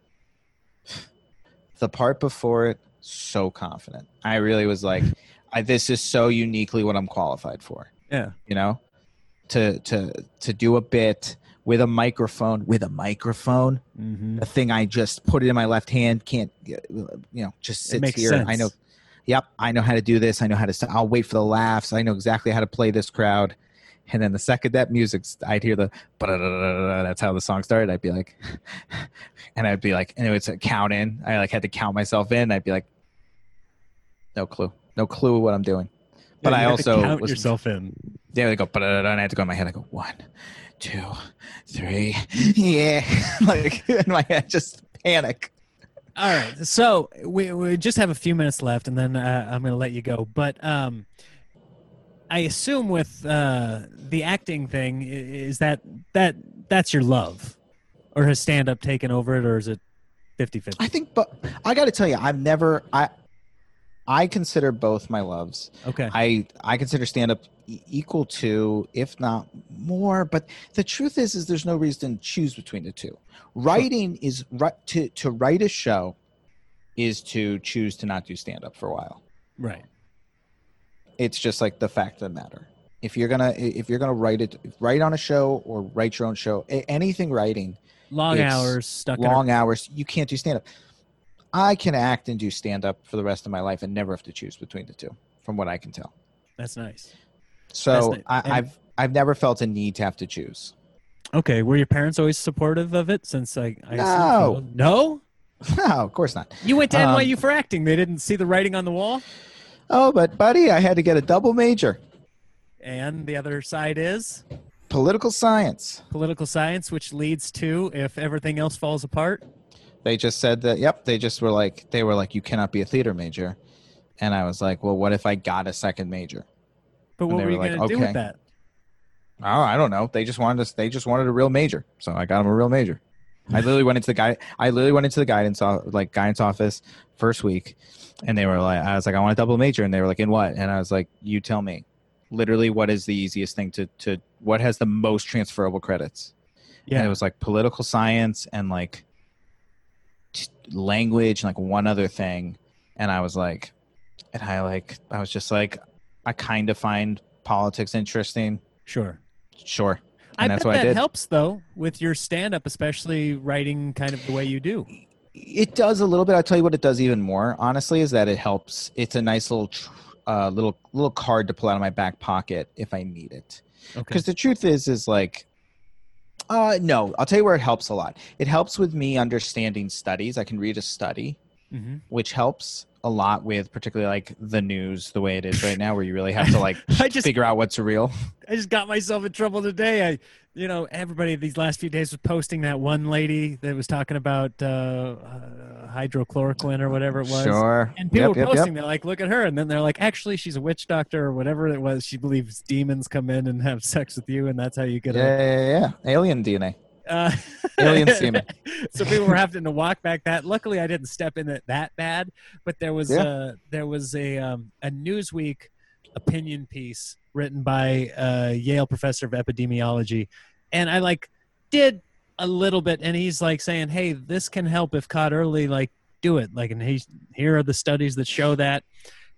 the part before it so confident i really was like I, this is so uniquely what i'm qualified for yeah, you know to to to do a bit with a microphone with a microphone mm-hmm. a thing I just put it in my left hand. Can't you know just sits here. I know. Yep, I know how to do this. I know how to. st- I'll wait for the laughs. I know exactly how to play this crowd. And then the second that music, I'd hear the. That's how the song started. I'd be like, and I'd be like, and it was a count in. I like had to count myself in. I'd be like, no clue, no clue what I'm doing. But Yeah, I also count was yourself in. there they go, and I had to go in my head. I go one, two, three, yeah, like in my head, just panic. All right, so we, we just have a few minutes left, and then uh, I'm going to let you go. But um, I assume with uh, the acting thing, is that that that's your love, or has stand up taken over it, or is it 50-50? I think, but I got to tell you, I've never, I, I consider both my loves. Okay. I I consider stand up equal to, if not more. But the truth is, is there's no reason to choose between the two. Writing is right to to write a show is to choose to not do stand up for a while. right. It's just like the fact of the matter. If you're gonna if you're gonna write it, write on a show or write your own show, anything writing, Long hours stuck. in long hours, you can't do stand up. I can act and do stand up for the rest of my life and never have to choose between the two, from what I can tell. That's nice. So nice. I, i've I've never felt a need to have to choose. Okay. Were your parents always supportive of it? Since I, I No. no. no, of course not. You went to Um, NYU for acting. They didn't see the writing on the wall. Oh, but buddy, I had to get a double major, And the other side is political science. political science, which leads to if everything else falls apart. They just said that. Yep, they just were like they were like you cannot be a theater major, and I was like, well, what if I got a second major? But what they were you like, going to do with okay. that? Oh, I don't know. They just wanted us. They just wanted a real major, so I got them a real major. I literally went into the guy. I literally went into the guidance like guidance office first week, and they were like, I was like, I want a double major, and they were like, in what? And I was like, you tell me. Literally, what is the easiest thing to to what has the most transferable credits? Yeah. And it was like political science and like t- language and like one other thing. And I was like, and I like, I was just like, I kind of find politics interesting. sure. Sure. I And bet that's what that I did. helps though with your stand up, especially writing kind of the way you do. It does a little bit. I'll tell you what it does even more, honestly, is that it helps. It's a nice little, tr- uh, little, little card to pull out of my back pocket if I need it. Okay. because the truth is is like uh no i'll tell you where it helps a lot it helps with me understanding studies i can read a study hmm which helps a lot with particularly like the news the way it is right now where you really have to like I just figure out what's real I just got myself in trouble today. I, you know, everybody these last few days was posting that one lady that was talking about uh, uh, hydrochloroquine or whatever it was. sure And people Yep, were posting, yep. they're like, look at her. And then they're like, actually, she's a witch doctor or whatever it was. She believes demons come in and have sex with you, and that's how you get yeah, yeah, yeah, yeah. alien dna. Uh, Alien semen. so people were having to walk back that. Luckily, I didn't step in it that bad, but there was Yeah. uh, there was a um, a Newsweek opinion piece written by a Yale professor of epidemiology, and I like did a little bit, and he's like saying, "Hey, this can help if caught early. Like, do it. Like, and he's here are the studies that show that."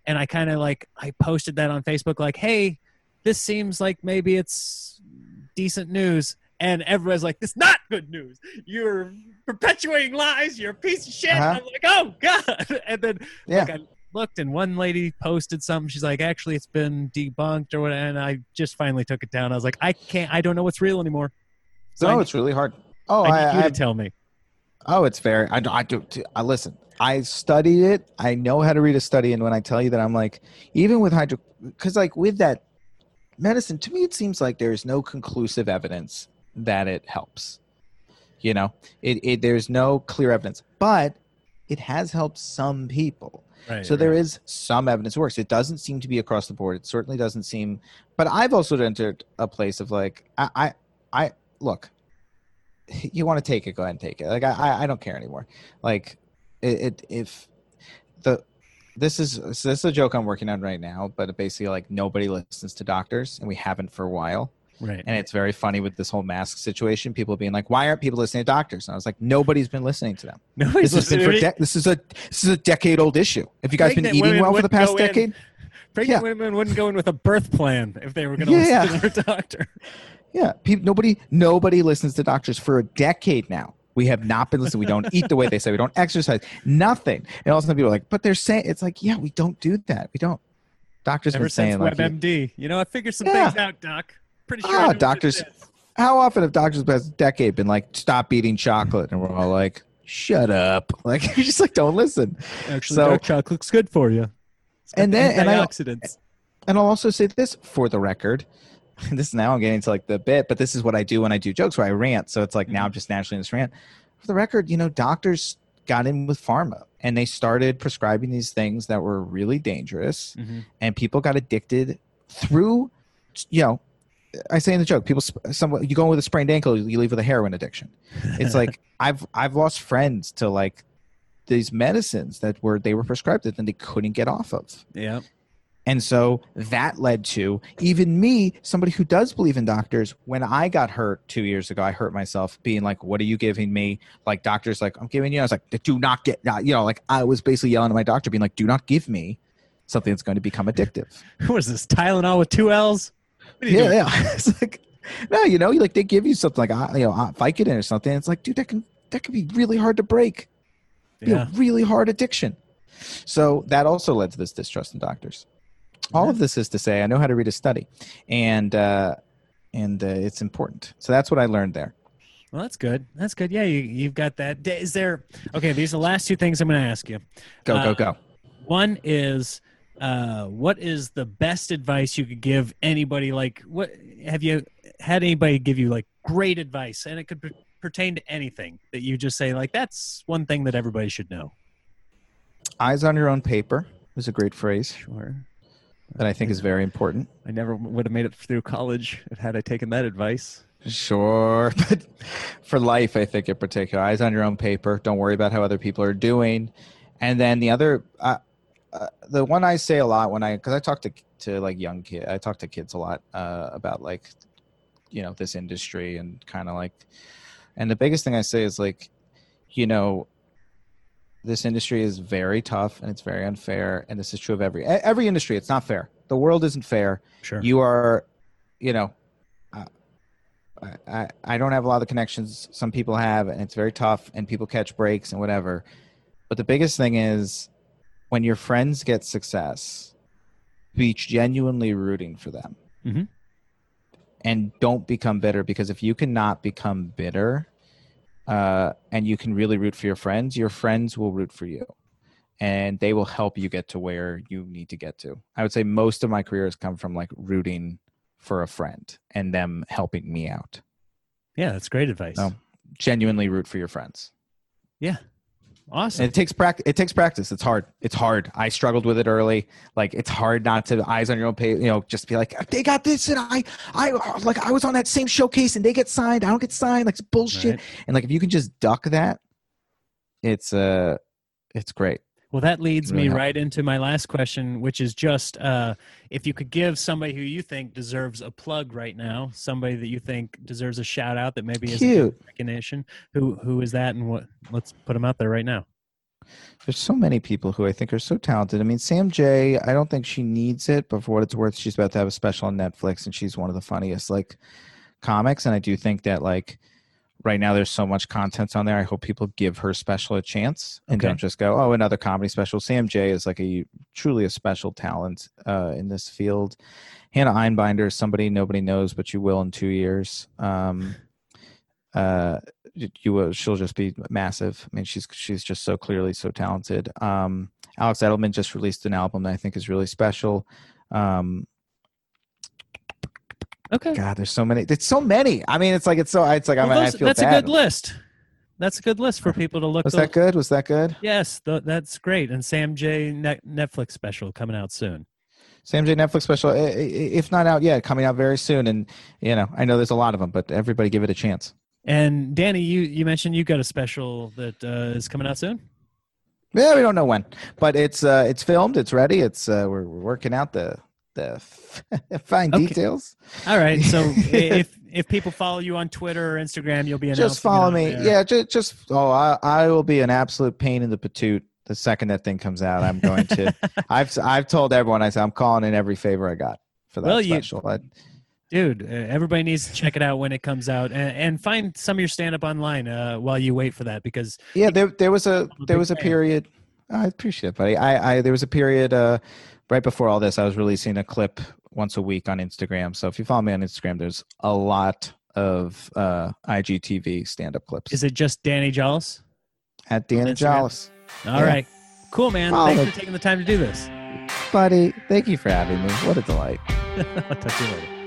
And I kind of like I posted that on Facebook, like, "Hey, this seems like maybe it's decent news." And everybody's like, "This not good news. You're perpetuating lies. You're a piece of shit." Uh-huh. I'm like, "Oh God!" And then Yeah. like, I looked, and one lady posted something. She's like, "Actually, it's been debunked or whatever." And I just finally took it down. I was like, "I can't. I don't know what's real anymore." So no need- it's really hard oh I need I, you I, to tell me. oh it's fair i, I do I listen i studied it i know how to read a study and when i tell you that i'm like even with hydro because like with that medicine to me it seems like there's no conclusive evidence that it helps you know it, it there's no clear evidence but it has helped some people Right. so there is some evidence it works. It doesn't seem to be across the board. It certainly doesn't seem but i've also entered a place of like i i, I look you want to take it go ahead and take it. Like i i, I don't care anymore. Like it, it if the this is so this is a joke i'm working on right now but basically like nobody listens to doctors and we haven't for a while Right. and it's very funny with this whole mask situation people being like why aren't people listening to doctors and i was like nobody's been listening to them Nobody's this has been for de- this is a this is a decade old issue have you guys been eating well for the past go in. decade Pregnant Yeah. women wouldn't go in with a birth plan if they were going to Yeah. listen to their doctor. Yeah, people, nobody nobody listens to doctors for a decade now. We have not been listening. We don't eat the way they say. We don't exercise. Nothing. And all of a sudden people are like, but they're saying it's like, yeah, we don't do that. We don't. Doctors Ever been saying like, WebMD, you know, I figured some Yeah. things out, Doc. Pretty sure. Ah, what this doctors- how often have doctors past decade been like, stop eating chocolate, and we're all like, shut up. Like you just like don't listen. Actually, So- dark chocolate's good for you. And then- and I- antioxidants. And I'll also say this for the record. This is now I'm getting to like the bit, but this is what I do when I do jokes where I rant. So it's like now I'm just naturally in this rant. For the record, you know, doctors got in with pharma and they started prescribing these things that were really dangerous Mhm. and people got addicted through you know i say in the joke people some you go in with a sprained ankle you leave with a heroin addiction it's like i've i've lost friends to like these medicines that were they were prescribed that then they couldn't get off of. Yeah. And so that led to even me, somebody who does believe in doctors, when I got hurt two years ago, I hurt myself being like, What are you giving me? Like, doctors, like, I'm giving you. I was like, Do not get, you know, like I was basically yelling at my doctor, being like, Do not give me something that's going to become addictive. What is this? Tylenol with two L's? What are you Yeah, yeah. it's like, no, you know, like they give you something like, uh, you know, Vicodin or something. It's like, dude, that can, that can be really hard to break. Be Yeah. a really hard addiction. So that also led to this distrust in doctors. All of this is to say, I know how to read a study, and uh, and uh, it's important. So that's what I learned there. Well, that's good. That's good. Yeah, you, you've got that. Is there? Okay, these are the last two things I'm going to ask you. Go Uh, go go. One is, uh, what is the best advice you could give anybody? Like, what have you had anybody give you like great advice, and it could per- pertain to anything that you just say like that's one thing that everybody should know. Eyes on your own paper is a great phrase Sure. that I think is very important. I never would have made it through college had I taken that advice. Sure, but for life, I think in particular, eyes on your own paper. Don't worry about how other people are doing. And then the other, uh, uh, the one I say a lot when I, because I talk to to like young kid, I talk to kids a lot uh, about like, you know, this industry and kind of like, and the biggest thing I say is like, you know, this industry is very tough and it's very unfair, and this is true of every every industry. It's not fair. The world isn't fair Sure. you are you know uh, I, I i don't have a lot of connections some people have and it's very tough and people catch breaks and whatever but the biggest thing is when your friends get success be genuinely rooting for them Mhm. and don't become bitter because if you cannot become bitter uh, and you can really root for your friends your friends will root for you and they will help you get to where you need to get to. I would say most of my career has come from like rooting for a friend and them helping me out. yeah, that's great advice. No. Genuinely root for your friends. Yeah. Awesome. And it takes practice. It takes practice. It's hard. It's hard. I struggled with it early. Like it's hard not to eyes on your own pay. You know, just be like, they got this, and I, I like I was on that same showcase, and they get signed. I don't get signed. Like it's bullshit. Right. And like if you can just duck that, it's uh, it's great. Well, that leads Really me help. right into my last question, which is just uh, if you could give somebody who you think deserves a plug right now, somebody that you think deserves a shout out that maybe is recognition. Who who is that, and what? Let's put them out there right now. There's so many people who I think are so talented. I mean, Sam Jay. I don't think she needs it, but for what it's worth, she's about to have a special on Netflix, and she's one of the funniest like comics. And I do think that like right now there's so much content on there. I hope people give her special a chance and Okay. don't just go, oh, another comedy special. Sam Jay. is like a truly a special talent uh, in this field. Hannah Einbinder is somebody nobody knows, but you will in two years. Um, uh, you will. She'll just be massive. I mean, she's she's just so clearly so talented. Um, Alex Edelman just released an album that I think is really special. Um, Okay. God, there's so many. It's so many. I mean, it's like it's so. It's like Well, I, mean, those- I feel that's bad. a good list. That's a good list for people to look. Was those- that good? Was that good? Yes, th- that's great. And Sam Jay Net- Netflix special coming out soon. Sam Jay Netflix special. If not out yet, coming out very soon. And you know, I know there's a lot of them, but everybody give it a chance. And Danny, you you mentioned you got a special that uh, is coming out soon. Yeah, we don't know when, but it's uh, it's filmed. It's ready. It's uh, we're, we're working out the the fine Okay. details. All right. So if if people follow you on Twitter or Instagram, you'll be just follow me. there. Yeah, just just oh, I I will be an absolute pain in the patoot the second that thing comes out. I'm going to. I've I've told everyone I said I'm calling in every favor I got for that Well, you- special. I, Dude, everybody needs to check it out when it comes out, and, and find some of your stand up online uh, while you wait for that because yeah, there there was a there was a period. I appreciate it, buddy. I I there was a period uh right before all this. I was releasing a clip once a week on Instagram. So if you follow me on Instagram, there's a lot of uh IGTV stand up clips is it just Danny Jolles? at Danny? Jolles. All Yeah. right, cool, man. Oh, Thanks look. for taking the time to do this. Buddy, thank you for having me. What a delight. I'll talk to you later.